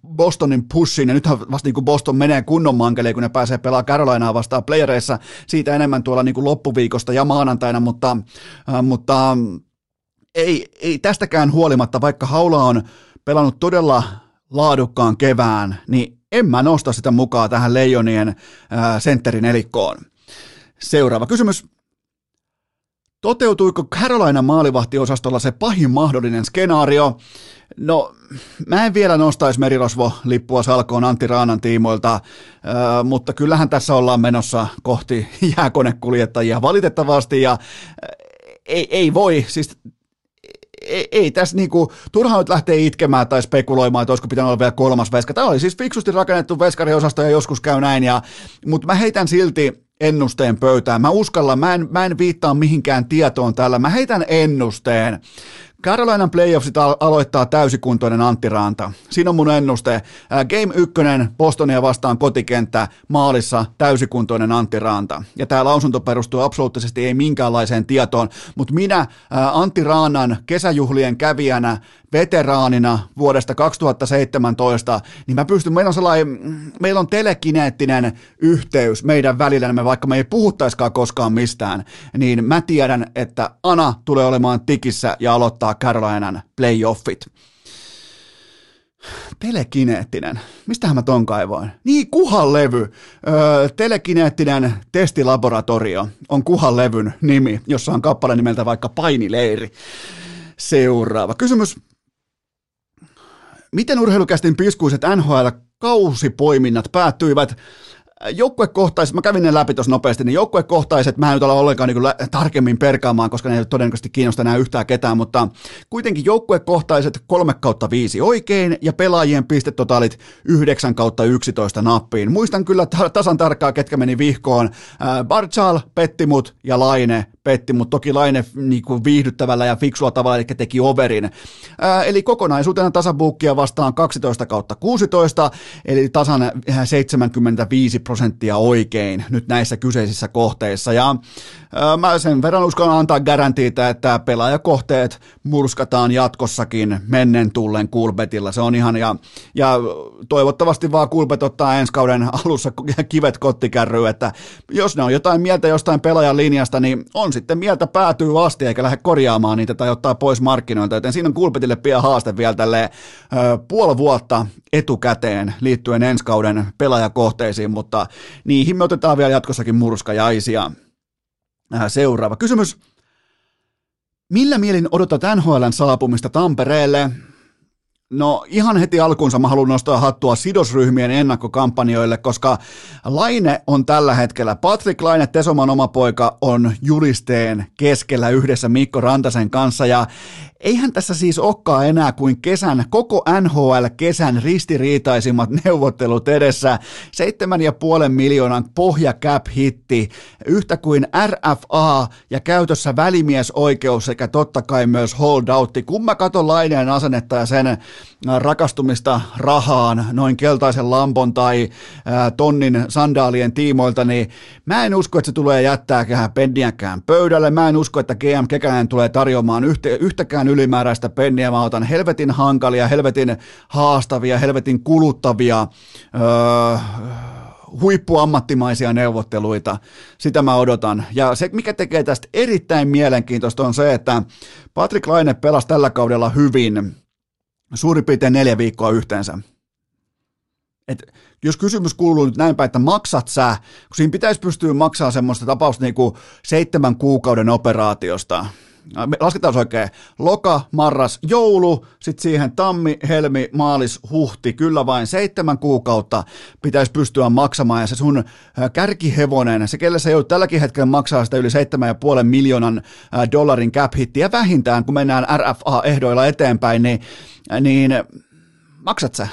Bostonin pushin ja nythän vasta niin kuin Boston menee kunnon mankeleen, kun ne pääsee pelaamaan Carolinaa vastaan playereissa siitä enemmän tuolla niin kuin loppuviikosta ja maanantaina, mutta, mutta ei, ei tästäkään huolimatta, vaikka Haula on pelannut todella laadukkaan kevään, niin en mä nosta sitä mukaan tähän Leijonien sentterin elikkoon. Seuraava kysymys. Toteutuiko Carolina maalivahtiosastolla se pahin mahdollinen skenaario? No, mä en vielä nostaisi merirosvo-lippua salkoon Antti Raanan tiimoilta, mutta kyllähän tässä ollaan menossa kohti jääkonekuljettajia valitettavasti ja ei, ei voi, siis ei, ei tässä niinku, turhaan nyt lähtee itkemään tai spekuloimaan, että olisiko pitänyt olla vielä kolmas veska. Tämä oli siis fiksusti rakennettu veskariosasto ja joskus käy näin, ja, mutta mä heitän silti ennusteen pöytään. Mä uskallan, mä en, mä en viittaa mihinkään tietoon tällä, mä heitän ennusteen. Carolinan playoffsit aloittaa täysikuntoinen Antti Raanta. Siinä on mun ennuste. Game 1, Bostonia vastaan kotikenttä, maalissa täysikuntoinen Antti Raanta. Ja tämä lausunto perustuu absoluuttisesti ei minkäänlaiseen tietoon, mutta minä Antti Raanan kesäjuhlien kävijänä veteraanina vuodesta 2017, niin mä pystyn, meillä on sellainen, meillä on telekineettinen yhteys meidän välillä, vaikka me ei puhuttaiskaan koskaan mistään, niin mä tiedän, että Ana tulee olemaan tikissä ja aloittaa Carolinan playoffit. Telekineettinen. Mistähän mä ton kaivoin? Niin, Kuhan levy. Öö, telekineettinen testilaboratorio on Kuhan levyn nimi, jossa on kappale nimeltä vaikka Painileiri. Seuraava kysymys. Miten urheilukästin piskuiset NHL-kausipoiminnat päättyivät? Joukkuekohtaiset, mä kävin ne läpi tuossa nopeasti, niin joukkuekohtaiset mä en nyt ole ollenkaan niin tarkemmin perkaamaan, koska ne ei todennäköisesti kiinnosta enää yhtään ketään, mutta kuitenkin joukkuekohtaiset 3 kautta 5 oikein ja pelaajien pistetotaalit 9 kautta 11 nappiin. Muistan kyllä tasan tarkkaa, ketkä meni vihkoon. Barchal, Pettimut ja Laine petti, mutta toki Laine niin kuin viihdyttävällä ja fiksulla tavalla, eli teki overin. Ää, eli kokonaisuutena tasabuukkia vastaan 12 kautta 16, eli tasan 75 prosenttia oikein nyt näissä kyseisissä kohteissa. Ja mä sen verran uskon antaa garantiita, että pelaajakohteet murskataan jatkossakin mennen tullen Kulbetilla. Se on ihan, ja, ja toivottavasti vaan Kulbet ottaa ensi kauden alussa kivet kottikärryyn, että jos ne on jotain mieltä jostain pelaajan linjasta, niin on sitten mieltä päätyy asti eikä lähde korjaamaan niitä tai ottaa pois markkinoilta, joten siinä on Kulpetille pian haaste vielä tälle puoli vuotta etukäteen liittyen ensi kauden pelaajakohteisiin, mutta niihin me otetaan vielä jatkossakin murskajaisia. Seuraava kysymys. Millä mielin odotat NHLn saapumista Tampereelle? No ihan heti alkuunsa mä haluan nostaa hattua sidosryhmien ennakkokampanjoille, koska Laine on tällä hetkellä, Patrick Laine, Tesoman oma poika, on julisteen keskellä yhdessä Mikko Rantasen kanssa ja eihän tässä siis olekaan enää kuin kesän, koko NHL-kesän ristiriitaisimmat neuvottelut edessä. 7,5 miljoonan pohja cap hitti, yhtä kuin RFA ja käytössä välimiesoikeus sekä totta kai myös holdoutti. Kun mä katon laineen asennetta ja sen rakastumista rahaan, noin keltaisen lampon tai tonnin sandaalien tiimoilta, niin mä en usko, että se tulee jättää penniäkään pöydälle. Mä en usko, että GM Kekänen tulee tarjoamaan yhtäkään ylimääräistä penniä. Mä otan helvetin hankalia, helvetin haastavia, helvetin kuluttavia öö, huippuammattimaisia neuvotteluita. Sitä mä odotan. Ja se, mikä tekee tästä erittäin mielenkiintoista, on se, että Patrick Laine pelasi tällä kaudella hyvin suurin piirtein neljä viikkoa yhteensä. Et jos kysymys kuuluu nyt näinpä, että maksat sä, kun siinä pitäisi pystyä maksamaan semmoista tapausta niin kuin seitsemän kuukauden operaatiosta, lasketaan oikein, loka, marras, joulu, sitten siihen tammi, helmi, maalis, huhti, kyllä vain seitsemän kuukautta pitäisi pystyä maksamaan, ja se sun kärkihevonen, se kelle se ei tälläkin hetkellä maksaa sitä yli 7,5 miljoonan dollarin cap hittiä vähintään, kun mennään RFA-ehdoilla eteenpäin, niin, niin maksat sä?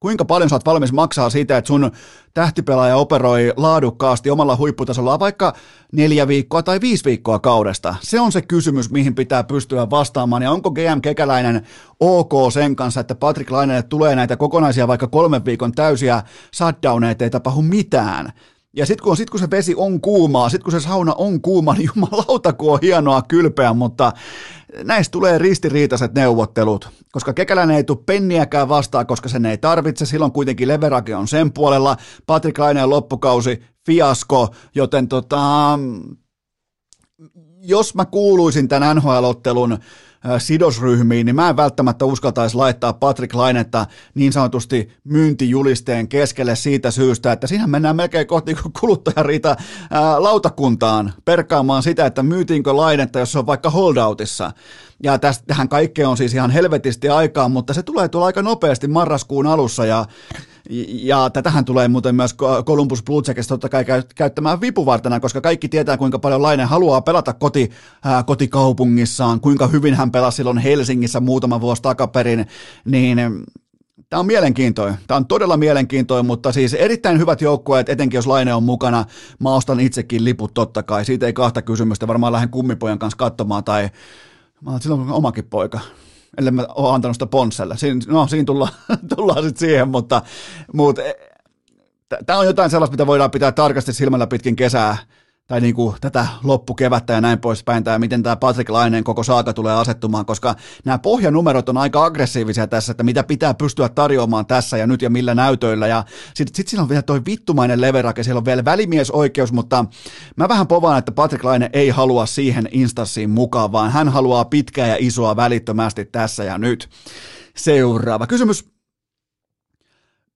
Kuinka paljon sä oot valmis maksaa siitä, että sun tähtipelaaja operoi laadukkaasti omalla huipputasolla vaikka neljä viikkoa tai viisi viikkoa kaudesta? Se on se kysymys, mihin pitää pystyä vastaamaan. Ja onko GM Kekäläinen ok sen kanssa, että Patrick Lainelle tulee näitä kokonaisia vaikka kolmen viikon täysiä shutdowneita, ei tapahdu mitään? Ja sitten kun, sit kun se vesi on kuumaa, sitten kun se sauna on kuuma, niin jumalauta kun on hienoa kylpeä, mutta näistä tulee ristiriitaiset neuvottelut, koska Kekäläinen ei tule penniäkään vastaan, koska sen ei tarvitse, silloin kuitenkin Leverage on sen puolella, Patrick Laineen loppukausi, fiasko, joten tota, jos mä kuuluisin tämän NHL-ottelun sidosryhmiin, niin mä en välttämättä uskaltaisi laittaa Patrick Lainetta niin sanotusti myyntijulisteen keskelle siitä syystä, että siinä mennään melkein kohti kuluttajariita lautakuntaan perkaamaan sitä, että myytiinkö Lainetta, jos se on vaikka holdoutissa. Ja tähän kaikkeen on siis ihan helvetisti aikaa, mutta se tulee tulla aika nopeasti marraskuun alussa ja ja tätähän tulee muuten myös Columbus Blue Jackets totta kai käyttämään vipuvartena, koska kaikki tietää, kuinka paljon Laine haluaa pelata koti, ää, kotikaupungissaan, kuinka hyvin hän pelasi silloin Helsingissä muutama vuosi takaperin, niin Tämä on mielenkiintoinen. Tämä on todella mielenkiintoinen, mutta siis erittäin hyvät joukkueet, etenkin jos Laine on mukana. Mä ostan itsekin liput totta kai. Siitä ei kahta kysymystä. Varmaan lähden kummipojan kanssa katsomaan tai Mä oon silloin omakin poika ellei mä oon antanut sitä Ponsselle. Siin, no, siinä tullaan, tullaan sitten siihen, mutta, mutta tämä on jotain sellaista, mitä voidaan pitää tarkasti silmällä pitkin kesää tai niin kuin tätä loppukevättä ja näin poispäin, tai miten tämä Patrick Lainen koko saaka tulee asettumaan, koska nämä pohjanumerot on aika aggressiivisia tässä, että mitä pitää pystyä tarjoamaan tässä ja nyt ja millä näytöillä, ja sitten sit siinä on vielä toi vittumainen leverake, siellä on vielä välimiesoikeus, mutta mä vähän povaan, että Patrick Laine ei halua siihen instanssiin mukaan, vaan hän haluaa pitkää ja isoa välittömästi tässä ja nyt. Seuraava kysymys.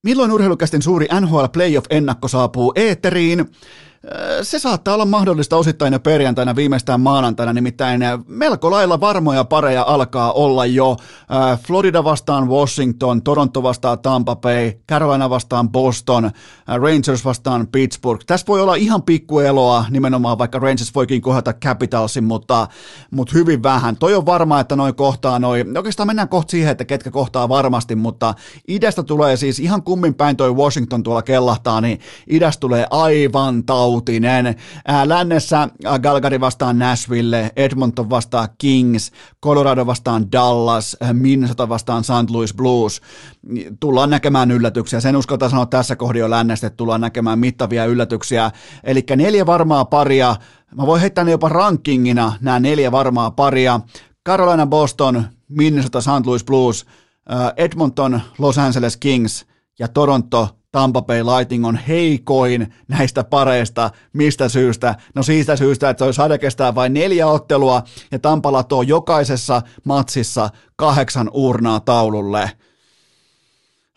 Milloin urheilukästin suuri NHL Playoff-ennakko saapuu eetteriin? Se saattaa olla mahdollista osittain jo perjantaina, viimeistään maanantaina, nimittäin melko lailla varmoja pareja alkaa olla jo. Florida vastaan Washington, Toronto vastaan Tampa Bay, Carolina vastaan Boston, Rangers vastaan Pittsburgh. Tässä voi olla ihan pikkueloa nimenomaan, vaikka Rangers voikin kohdata Capitalsin, mutta, mutta hyvin vähän. Toi on varma, että noin kohtaa noin. Oikeastaan mennään kohta siihen, että ketkä kohtaa varmasti, mutta idästä tulee siis ihan kummin päin toi Washington tuolla kellahtaa, niin idästä tulee aivan tau uutinen. Lännessä Galgari vastaan Nashville, Edmonton vastaan Kings, Colorado vastaan Dallas, Minnesota vastaan St. Louis Blues. Tullaan näkemään yllätyksiä. Sen uskaltaa sanoa tässä kohdin jo lännestä, että tullaan näkemään mittavia yllätyksiä. Eli neljä varmaa paria. Mä voin heittää ne jopa rankingina, nämä neljä varmaa paria. Carolina, Boston, Minnesota, St. Louis Blues, Edmonton, Los Angeles Kings ja Toronto, Tampa Bay Lightning on heikoin näistä pareista. Mistä syystä? No siitä syystä, että se sade kestää vain neljä ottelua ja Tampa latoo jokaisessa matsissa kahdeksan urnaa taululle.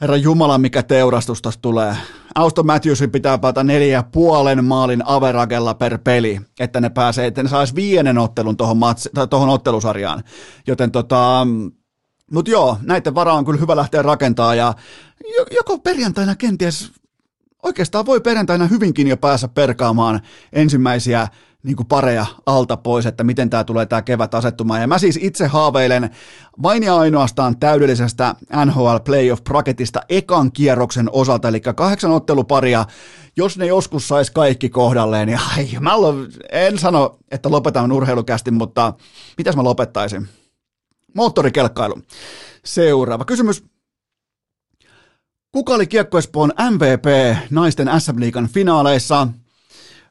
Herra Jumala, mikä teurastus tässä tulee. Auston Matthewsin pitää päätä neljä puolen maalin averagella per peli, että ne pääsee, että ne saisi viienen ottelun tuohon, tuohon ottelusarjaan. Joten tota, mutta joo, näiden varaa on kyllä hyvä lähteä rakentaa ja joko perjantaina kenties, oikeastaan voi perjantaina hyvinkin jo päässä perkaamaan ensimmäisiä niin kuin pareja alta pois, että miten tämä tulee tämä kevät asettumaan. Ja mä siis itse haaveilen vain ja ainoastaan täydellisestä NHL Playoff Bracketista ekan kierroksen osalta, eli kahdeksan otteluparia, jos ne joskus sais kaikki kohdalleen, niin ai, mä en sano, että lopetan urheilukästi, mutta mitäs mä lopettaisin? Moottorikelkkailu. Seuraava kysymys. Kuka oli Kiekko Espoon MVP naisten SM Liigan finaaleissa?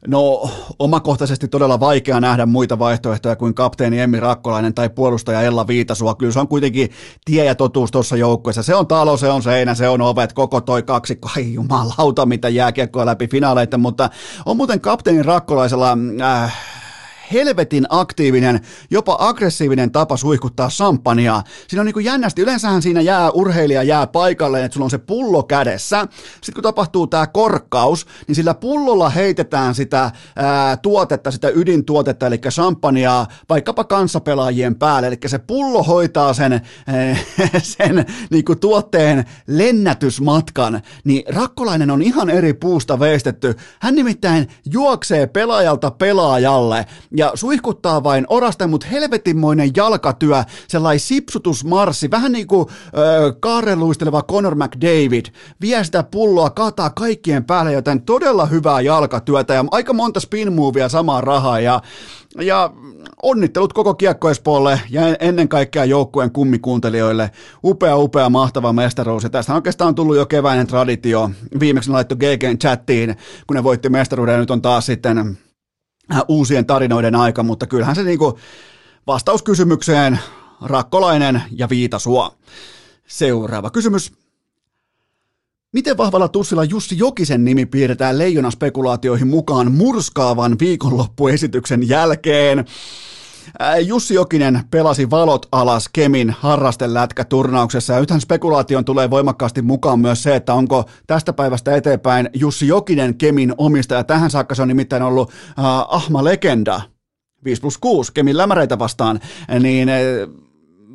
No, omakohtaisesti todella vaikea nähdä muita vaihtoehtoja kuin kapteeni Emmi Rakkolainen tai puolustaja Ella Viitasua. Kyllä se on kuitenkin tie ja totuus tuossa joukkueessa. Se on talo, se on seinä, se on ovet, koko toi kaksi, kai jumalauta, mitä jää kiekkoa läpi finaaleita, mutta on muuten kapteeni Rakkolaisella... Äh, helvetin aktiivinen, jopa aggressiivinen tapa suihkuttaa sampania. Siinä on niin kuin jännästi, yleensähän siinä jää urheilija jää paikalle, että sulla on se pullo kädessä. Sitten kun tapahtuu tämä korkkaus, niin sillä pullolla heitetään sitä ää, tuotetta, sitä ydintuotetta, eli champagnea vaikkapa kanssapelaajien päälle. Eli se pullo hoitaa sen, ää, sen niin kuin tuotteen lennätysmatkan. Niin Rakkolainen on ihan eri puusta veistetty. Hän nimittäin juoksee pelaajalta pelaajalle ja suihkuttaa vain orasten, mutta helvetinmoinen jalkatyö, sellainen sipsutusmarssi, vähän niin kuin öö, kaarelluisteleva Conor McDavid, vie sitä pulloa, kataa kaikkien päälle, joten todella hyvää jalkatyötä ja aika monta spin movia samaan rahaa ja ja onnittelut koko Kiekko Espoolle ja ennen kaikkea joukkueen kummikuuntelijoille. Upea, upea, mahtava mestaruus. Ja tästä on oikeastaan tullut jo keväinen traditio. Viimeksi ne laittoi GGn chattiin, kun ne voitti mestaruuden ja nyt on taas sitten uusien tarinoiden aika, mutta kyllähän se niinku vastaus kysymykseen Rakkolainen ja Viitasua. Seuraava kysymys. Miten vahvalla tussilla Jussi Jokisen nimi piirretään leijonaspekulaatioihin mukaan murskaavan viikonloppuesityksen jälkeen? Jussi Jokinen pelasi valot alas Kemin harrastelätkäturnauksessa ja nythän spekulaation tulee voimakkaasti mukaan myös se, että onko tästä päivästä eteenpäin Jussi Jokinen Kemin omistaja. Tähän saakka se on nimittäin ollut äh, Ahma Legenda 5 plus 6 Kemin lämäreitä vastaan, niin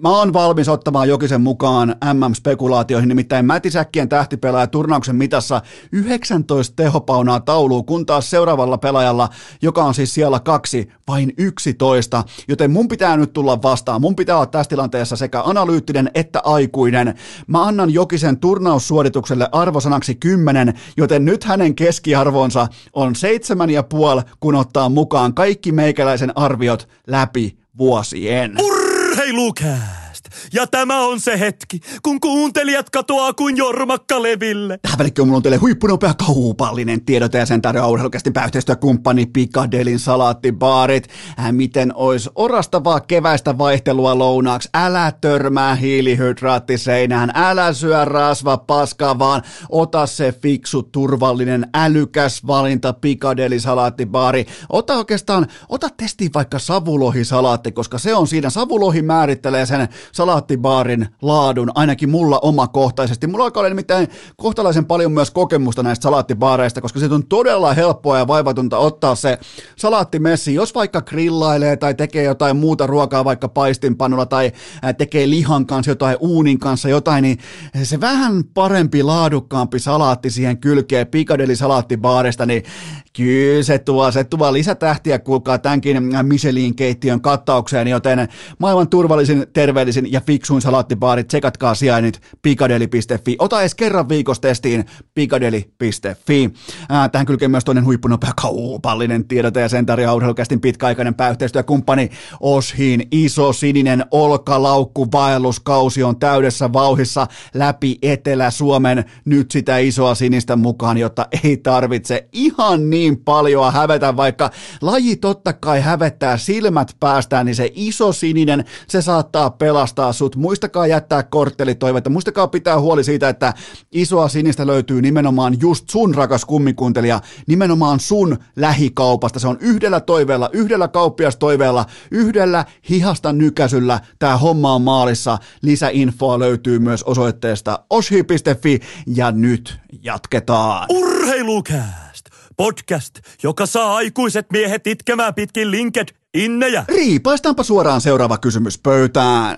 Mä oon valmis ottamaan Jokisen mukaan MM-spekulaatioihin, nimittäin Mätisäkkien tähtipelaaja turnauksen mitassa 19 tehopaunaa tauluun, kun taas seuraavalla pelaajalla, joka on siis siellä kaksi, vain 11, joten mun pitää nyt tulla vastaan. Mun pitää olla tässä tilanteessa sekä analyyttinen että aikuinen. Mä annan Jokisen turnaussuoritukselle arvosanaksi 10, joten nyt hänen keskiarvonsa on 7,5, kun ottaa mukaan kaikki meikäläisen arviot läpi vuosien. Urra! Urheilukääst! Ja tämä on se hetki, kun kuuntelijat katoaa kuin jormakka leville. Tähän välikköön mulla on teille huippunopea kaupallinen tiedote ja sen tarjoaa urheilukästin pääyhteistyökumppani Pikadelin salaattibaarit. Äh, miten ois orastavaa keväistä vaihtelua lounaaksi? Älä törmää hiilihydraattiseinään, älä syö rasva paskaa, vaan ota se fiksu, turvallinen, älykäs valinta Pikadeli salaattibaari. Ota oikeastaan, ota testiin vaikka savulohisalaatti, koska se on siinä. Savulohi määrittelee sen salaattibaarin laadun, ainakin mulla omakohtaisesti. Mulla alkaa olla nimittäin kohtalaisen paljon myös kokemusta näistä salaattibaareista, koska se on todella helppoa ja vaivatonta ottaa se salaattimessi, jos vaikka grillailee tai tekee jotain muuta ruokaa vaikka paistinpannulla tai tekee lihan kanssa jotain uunin kanssa jotain, niin se vähän parempi, laadukkaampi salaatti siihen kylkeen Piccadilly salaattibaarista, niin Kyllä se tuo, se tuo lisätähtiä, kuulkaa tämänkin Michelin keittiön kattaukseen, joten maailman turvallisin, terveellisin ja fiksuin salaattibaarit, tsekatkaa sijainnit pikadeli.fi. Ota edes kerran viikossa testiin pikadeli.fi. Tähän kylkee myös toinen huippunopea kaupallinen tiedote ja sen tarjoaa urheilukästin pitkäaikainen pääyhteistyökumppani Oshin iso sininen olkalaukku vaelluskausi on täydessä vauhissa läpi Etelä-Suomen. Nyt sitä isoa sinistä mukaan, jotta ei tarvitse ihan niin paljon hävetä, vaikka laji totta kai hävettää silmät päästään, niin se iso sininen, se saattaa pelastaa sut. Muistakaa jättää korttelitoivetta, muistakaa pitää huoli siitä, että isoa sinistä löytyy nimenomaan just sun rakas kummikuntelija, nimenomaan sun lähikaupasta. Se on yhdellä toiveella, yhdellä kauppiastoiveella, yhdellä hihasta nykäsyllä. Tämä homma on maalissa. Lisäinfoa löytyy myös osoitteesta oshi.fi ja nyt jatketaan. Urheilukää! Podcast, joka saa aikuiset miehet itkemään pitkin linked innejä. Riipaistaanpa suoraan seuraava kysymys pöytään.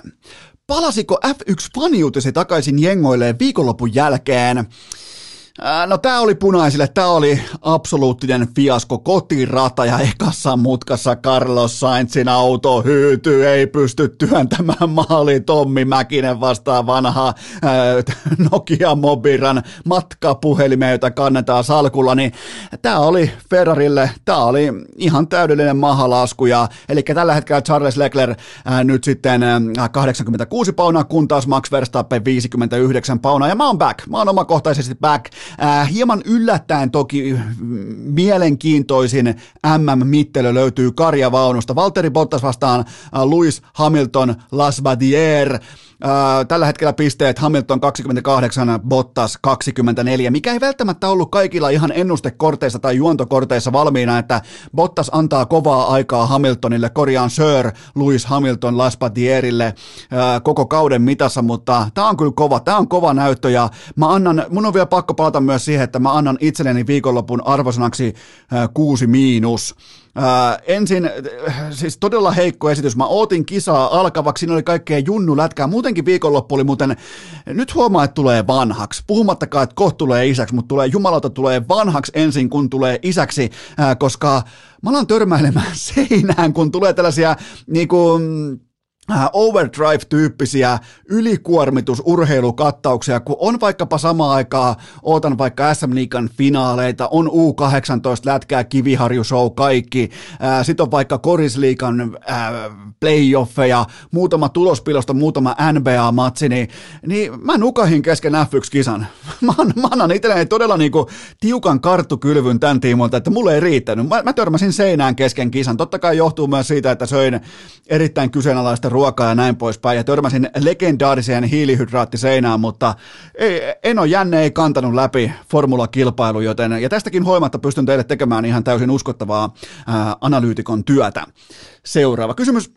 Palasiko F1-faniutisi takaisin jengoilleen viikonlopun jälkeen? No tämä oli punaisille, tämä oli absoluuttinen fiasko, kotirata ja ekassa mutkassa Carlos Sainzin auto hyytyy, ei pysty työntämään maali. Tommi Mäkinen vastaan vanha äh, Nokia Mobiran matkapuhelimeen, jota kannetaan salkulla, niin tämä oli Ferrarille, tämä oli ihan täydellinen mahalasku, ja, eli tällä hetkellä Charles Leclerc äh, nyt sitten äh, 86 paunaa, kun taas Max Verstappen 59 paunaa, ja mä oon back, mä oon omakohtaisesti back, Äh, hieman yllättäen toki mielenkiintoisin MM-mittelö löytyy karjavaunusta. Valtteri Bottas vastaan äh, Hamilton Lasbadier. Tällä hetkellä pisteet. Hamilton 28, Bottas 24, mikä ei välttämättä ollut kaikilla ihan ennustekorteissa tai juontokorteissa valmiina, että Bottas antaa kovaa aikaa Hamiltonille, korjaan Sir Lewis Hamilton Laspatierille koko kauden mitassa, mutta tämä on kyllä kova, tämä on kova näyttö. Ja mä annan, mun on vielä pakko palata myös siihen, että mä annan itselleni viikonlopun arvosanaksi 6 miinus. Ää, ensin, siis todella heikko esitys. Mä ootin kisaa alkavaksi, siinä oli kaikkea junnu lätkää. Muutenkin viikonloppu oli muuten, nyt huomaa, että tulee vanhaksi. Puhumattakaan, että kohta tulee isäksi, mutta tulee jumalauta tulee vanhaksi ensin, kun tulee isäksi, ää, koska mä alan törmäilemään seinään, kun tulee tällaisia niin Äh, overdrive-tyyppisiä ylikuormitusurheilukattauksia, kun on vaikkapa samaan aikaa, ootan vaikka SM Liigan finaaleita, on U18 lätkää, Kiviharju Show, kaikki, äh, sitten on vaikka Korisliikan äh, playoffeja, muutama tulospilosta, muutama NBA-matsi, niin, niin mä nukahin kesken F1-kisan. Mä, mä annan itselleni todella niinku tiukan karttukylvyn tämän tiimoilta, että mulle ei riittänyt. Mä, mä törmäsin seinään kesken kisan. Totta kai johtuu myös siitä, että söin erittäin kyseenalaista ruokaa ja näin poispäin, ja törmäsin legendaariseen hiilihydraattiseinään, mutta ei, en ole jänne ei kantanut läpi formulakilpailu, joten, ja tästäkin hoimatta pystyn teille tekemään ihan täysin uskottavaa ää, analyytikon työtä. Seuraava kysymys.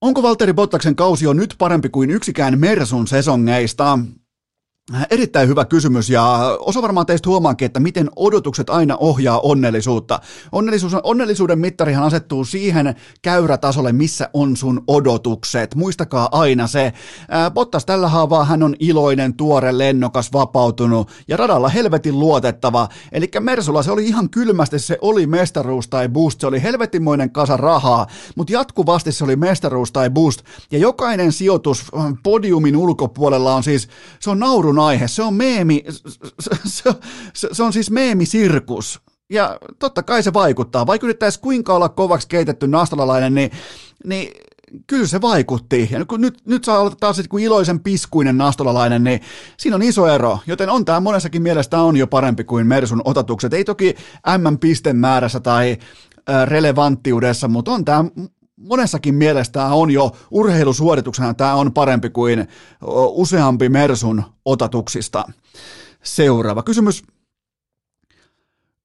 Onko Valtteri Bottaksen kausi on nyt parempi kuin yksikään Mersun sesongeista? Erittäin hyvä kysymys ja osa varmaan teistä huomaakin, että miten odotukset aina ohjaa onnellisuutta. Onnellisuus, onnellisuuden mittarihan asettuu siihen käyrätasolle, missä on sun odotukset. Muistakaa aina se. Bottas tällä haavaa hän on iloinen, tuore, lennokas, vapautunut ja radalla helvetin luotettava. Eli Mersulla se oli ihan kylmästi, se oli mestaruus tai boost, se oli helvetimoinen kasa rahaa, mutta jatkuvasti se oli mestaruus tai boost. Ja jokainen sijoitus podiumin ulkopuolella on siis, se on naurun naurun aihe. Se on meemi, se, se, se on siis meemisirkus. Ja totta kai se vaikuttaa. Vaikka yrittäisi kuinka olla kovaksi keitetty nastalalainen, niin, niin kyllä se vaikutti. Ja kun nyt, nyt saa olla taas kuin iloisen piskuinen nastolalainen, niin siinä on iso ero. Joten on tämä monessakin mielestä on jo parempi kuin Mersun otatukset. Ei toki M-pistemäärässä tai relevanttiudessa, mutta on tämä monessakin mielestä on jo urheilusuorituksena tämä on parempi kuin useampi Mersun otatuksista. Seuraava kysymys.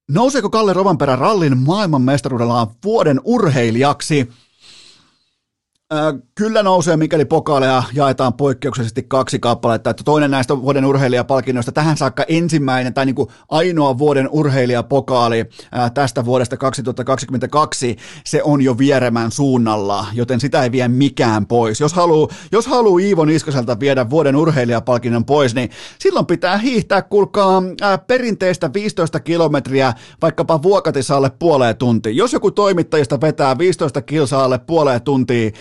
Nouseeko Kalle Rovanperä rallin maailmanmestaruudellaan vuoden urheilijaksi? Kyllä nousee, mikäli pokaaleja jaetaan poikkeuksellisesti kaksi kappaletta. Että toinen näistä vuoden urheilijapalkinnoista tähän saakka ensimmäinen tai niin kuin ainoa vuoden urheilijapokaali tästä vuodesta 2022, se on jo vieremän suunnalla, joten sitä ei vie mikään pois. Jos haluaa jos haluu Iivo Niskaselta viedä vuoden urheilijapalkinnon pois, niin silloin pitää hiihtää, kuulkaa, perinteistä 15 kilometriä vaikkapa Vuokatissa alle puoleen tuntiin. Jos joku toimittajista vetää 15 kilsaa alle puoleen tuntiin,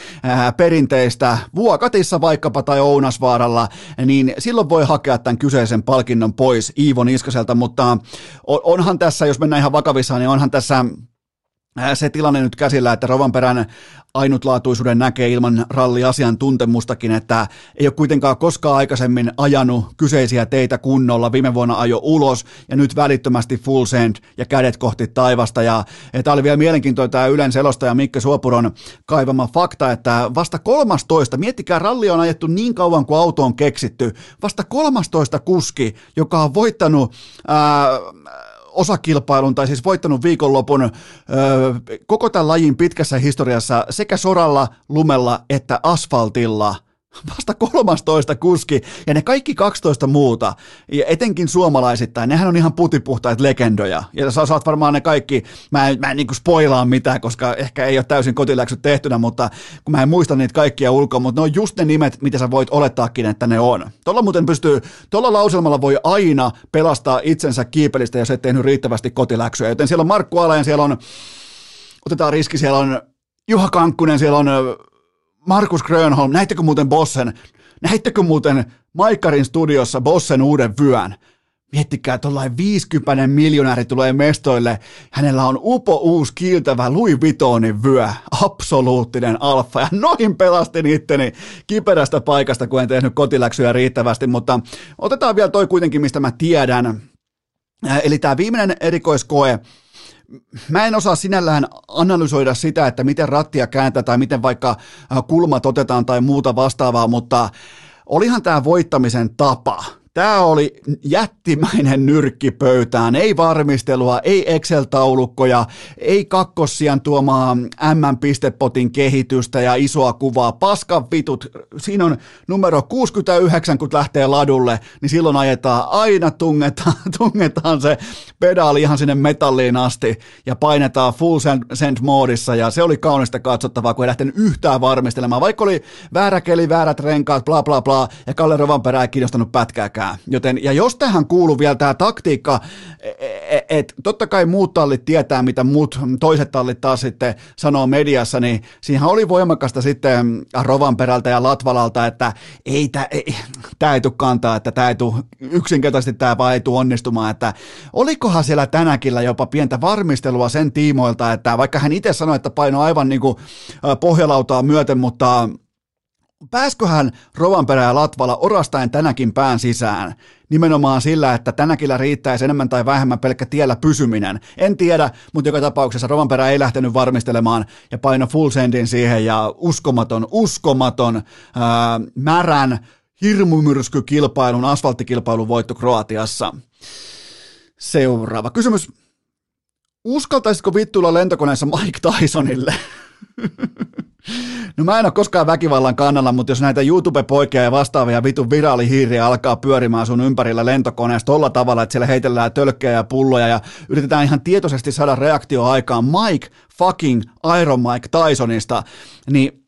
perinteistä Vuokatissa vaikkapa tai Ounasvaaralla, niin silloin voi hakea tämän kyseisen palkinnon pois Iivo Niskaselta, mutta onhan tässä, jos mennään ihan vakavissaan, niin onhan tässä se tilanne nyt käsillä, että Rovanperän ainutlaatuisuuden näkee ilman ralliasiantuntemustakin, että ei ole kuitenkaan koskaan aikaisemmin ajanut kyseisiä teitä kunnolla. Viime vuonna ajo ulos ja nyt välittömästi full send ja kädet kohti taivasta. Ja tämä oli vielä mielenkiintoista tämä Ylen selostaja Mikke Suopuron kaivama fakta, että vasta 13, miettikää ralli on ajettu niin kauan kuin auto on keksitty, vasta 13 kuski, joka on voittanut ää, osakilpailun tai siis voittanut viikonlopun ö, koko tämän lajin pitkässä historiassa sekä soralla, lumella että asfaltilla – vasta 13 kuski ja ne kaikki 12 muuta, ja etenkin suomalaisittain, nehän on ihan putipuhtaita legendoja. Ja sä saat varmaan ne kaikki, mä en, mä en niin spoilaa mitään, koska ehkä ei ole täysin kotiläksyt tehtynä, mutta kun mä en muista niitä kaikkia ulkoa, mutta ne on just ne nimet, mitä sä voit olettaakin, että ne on. Tuolla muuten pystyy, tuolla lauselmalla voi aina pelastaa itsensä kiipelistä, jos et tehnyt riittävästi kotiläksyä. Joten siellä on Markku Alajan, siellä on, otetaan riski, siellä on Juha Kankkunen, siellä on Markus Grönholm, näittekö muuten Bossen, näittekö muuten Maikkarin studiossa Bossen uuden vyön? Miettikää, tuollainen 50 miljonääri tulee mestoille. Hänellä on upo uusi kiiltävä Louis Vuittonin vyö. Absoluuttinen alfa. Ja noin pelastin itteni kiperästä paikasta, kun en tehnyt kotiläksyjä riittävästi. Mutta otetaan vielä toi kuitenkin, mistä mä tiedän. Eli tämä viimeinen erikoiskoe mä en osaa sinällään analysoida sitä, että miten rattia kääntää tai miten vaikka äh, kulmat otetaan tai muuta vastaavaa, mutta olihan tämä voittamisen tapa – Tämä oli jättimäinen nyrkki pöytään, ei varmistelua, ei Excel-taulukkoja, ei kakkossian tuomaa M-pistepotin kehitystä ja isoa kuvaa. Paskan vitut, siinä on numero 69, kun lähtee ladulle, niin silloin ajetaan, aina tungetaan, tungetaan se pedaali ihan sinne metalliin asti ja painetaan full send moodissa. Ja se oli kaunista katsottavaa, kun ei lähtenyt yhtään varmistelemaan, vaikka oli väärä keli, väärät renkaat, bla bla bla, ja Kalle Rovanperä ei kiinnostanut pätkääkään mitään. Joten, ja jos tähän kuuluu vielä tämä taktiikka, että et, totta kai muut tallit tietää, mitä muut toiset tallit taas sitten sanoo mediassa, niin siihen oli voimakasta sitten Rovan perältä ja Latvalalta, että ei tämä ei, tää ei tule kantaa, että tämä ei tule, yksinkertaisesti tämä vaan ei tule onnistumaan, että olikohan siellä tänäkin jopa pientä varmistelua sen tiimoilta, että vaikka hän itse sanoi, että paino aivan niin kuin pohjalautaa myöten, mutta pääsköhän Rovanperä ja Latvala orastaen tänäkin pään sisään? Nimenomaan sillä, että tänäkillä riittäisi enemmän tai vähemmän pelkkä tiellä pysyminen. En tiedä, mutta joka tapauksessa Rovanperä ei lähtenyt varmistelemaan ja paino full sendin siihen ja uskomaton, uskomaton, ää, märän hirmumyrskykilpailun, asfalttikilpailun voitto Kroatiassa. Seuraava kysymys. Uskaltaisitko vittuilla lentokoneessa Mike Tysonille? No mä en ole koskaan väkivallan kannalla, mutta jos näitä YouTube-poikia ja vastaavia vitun viraalihiiriä alkaa pyörimään sun ympärillä lentokoneessa tolla tavalla, että siellä heitellään tölkkejä ja pulloja ja yritetään ihan tietoisesti saada reaktio aikaan Mike fucking Iron Mike Tysonista, niin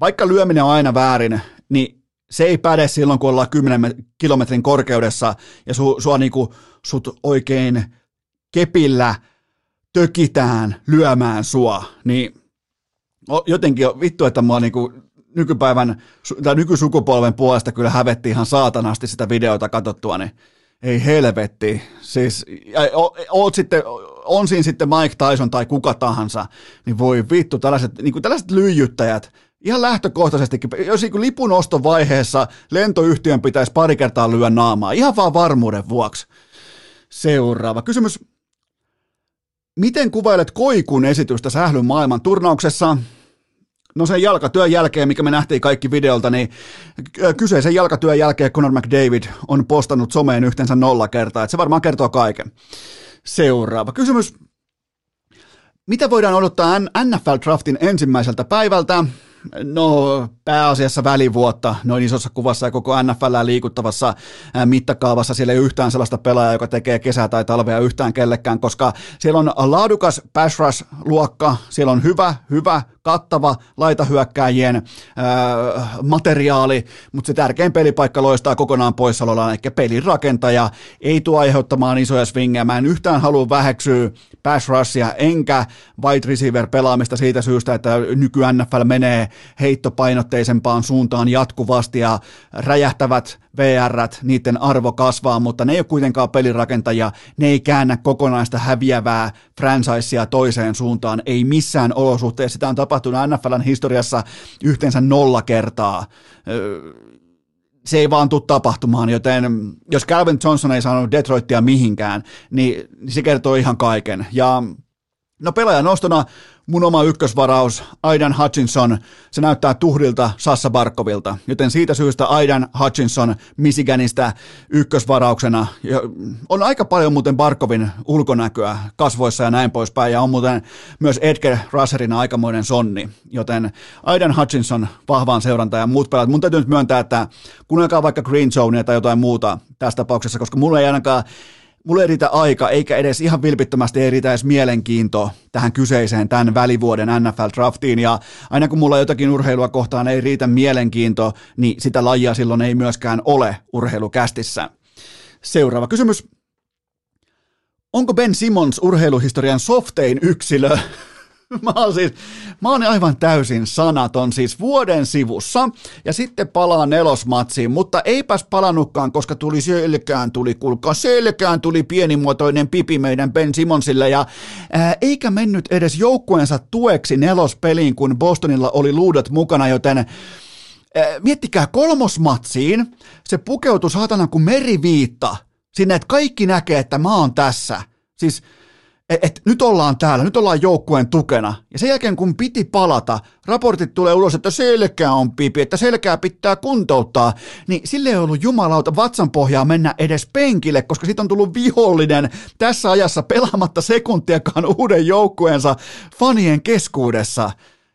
vaikka lyöminen on aina väärin, niin se ei päde silloin, kun ollaan 10 kilometrin korkeudessa ja su, sua niinku, sut oikein kepillä tökitään lyömään sua, niin jotenkin vittu, että mua niinku nykypäivän tai nykysukupolven puolesta kyllä hävetti ihan saatanasti sitä videota katsottua, niin ei helvetti. Siis, oot sitten, on siinä sitten Mike Tyson tai kuka tahansa, niin voi vittu, tällaiset, niin kuin tällaiset lyijyttäjät, Ihan lähtökohtaisestikin, jos niin lipun ostovaiheessa lentoyhtiön pitäisi pari kertaa lyödä naamaa, ihan vaan varmuuden vuoksi. Seuraava kysymys. Miten kuvailet Koikun esitystä sählyn maailman turnauksessa? No sen jalkatyön jälkeen, mikä me nähtiin kaikki videolta, niin kyseisen jalkatyön jälkeen Conor McDavid on postannut someen yhteensä nolla kertaa, että se varmaan kertoo kaiken. Seuraava kysymys. Mitä voidaan odottaa NFL-draftin ensimmäiseltä päivältä? No pääasiassa välivuotta noin isossa kuvassa ja koko NFL liikuttavassa mittakaavassa. Siellä ei ole yhtään sellaista pelaajaa, joka tekee kesää tai talvea yhtään kellekään, koska siellä on laadukas pass rush-luokka, siellä on hyvä, hyvä, kattava laitahyökkääjien äh, materiaali, mutta se tärkein pelipaikka loistaa kokonaan poissaolollaan, eli pelin rakentaja ei tuo aiheuttamaan isoja swingejä. Mä en yhtään halua väheksyä pass rushia, enkä wide receiver pelaamista siitä syystä, että nyky NFL menee heittopainotteisempaan suuntaan jatkuvasti ja räjähtävät VR, niiden arvo kasvaa, mutta ne ei ole kuitenkaan pelirakentajia, ne ei käännä kokonaista häviävää franchisea toiseen suuntaan, ei missään olosuhteessa. Sitä on tapahtunut NFLn historiassa yhteensä nolla kertaa se ei vaan tule tapahtumaan, joten jos Calvin Johnson ei saanut Detroitia mihinkään, niin se kertoo ihan kaiken. Ja no pelaajan nostona mun oma ykkösvaraus, Aidan Hutchinson, se näyttää tuhdilta Sassa Barkovilta, joten siitä syystä Aidan Hutchinson Michiganista ykkösvarauksena. On aika paljon muuten Barkovin ulkonäköä kasvoissa ja näin poispäin, ja on muuten myös Edgar Russerin aikamoinen sonni, joten Aidan Hutchinson vahvaan seuranta ja muut pelaat. Mun täytyy nyt myöntää, että kuunnelkaa vaikka Green Zonea tai jotain muuta tässä tapauksessa, koska mulla ei ainakaan mulle ei riitä aika, eikä edes ihan vilpittömästi ei riitä edes mielenkiinto tähän kyseiseen tämän välivuoden NFL-draftiin, ja aina kun mulla jotakin urheilua kohtaan ei riitä mielenkiinto, niin sitä lajia silloin ei myöskään ole urheilukästissä. Seuraava kysymys. Onko Ben Simmons urheiluhistorian softein yksilö? Mä oon, siis, mä oon aivan täysin sanaton, siis vuoden sivussa, ja sitten palaa nelosmatsiin, mutta eipäs palannutkaan, koska tuli selkään, tuli kulka selkään, tuli pienimuotoinen pipi meidän Ben Simonsille, ja ää, eikä mennyt edes joukkueensa tueksi nelospeliin, kun Bostonilla oli luudat mukana, joten ää, miettikää kolmosmatsiin, se pukeutui saatana kuin meriviitta sinne, että kaikki näkee, että mä oon tässä. Siis että et nyt ollaan täällä, nyt ollaan joukkueen tukena. Ja sen jälkeen kun piti palata, raportit tulee ulos, että selkää on pipi, että selkää pitää kuntouttaa, niin sille ei ollut jumalauta vatsan pohjaa mennä edes penkille, koska siitä on tullut vihollinen tässä ajassa pelaamatta sekuntiakaan uuden joukkueensa fanien keskuudessa.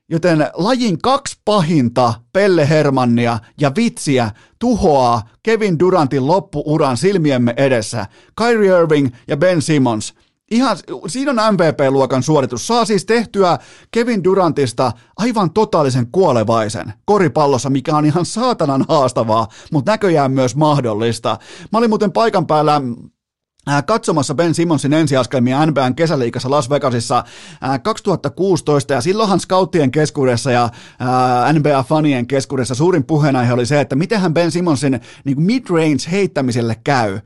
Joten lajin kaksi pahinta Pelle Hermannia ja vitsiä tuhoaa Kevin Durantin loppuuran silmiemme edessä. Kyrie Irving ja Ben Simmons – Ihan, siinä on MVP-luokan suoritus. Saa siis tehtyä Kevin Durantista aivan totaalisen kuolevaisen koripallossa, mikä on ihan saatanan haastavaa, mutta näköjään myös mahdollista. Mä olin muuten paikan päällä äh, katsomassa Ben Simmonsin ensiaskelmia NBAn kesäliikassa Las Vegasissa 2016 äh, ja silloinhan scouttien keskuudessa ja äh, NBA-fanien keskuudessa suurin puheenaihe oli se, että mitenhän Ben Simmonsin niin mid-range heittämiselle käy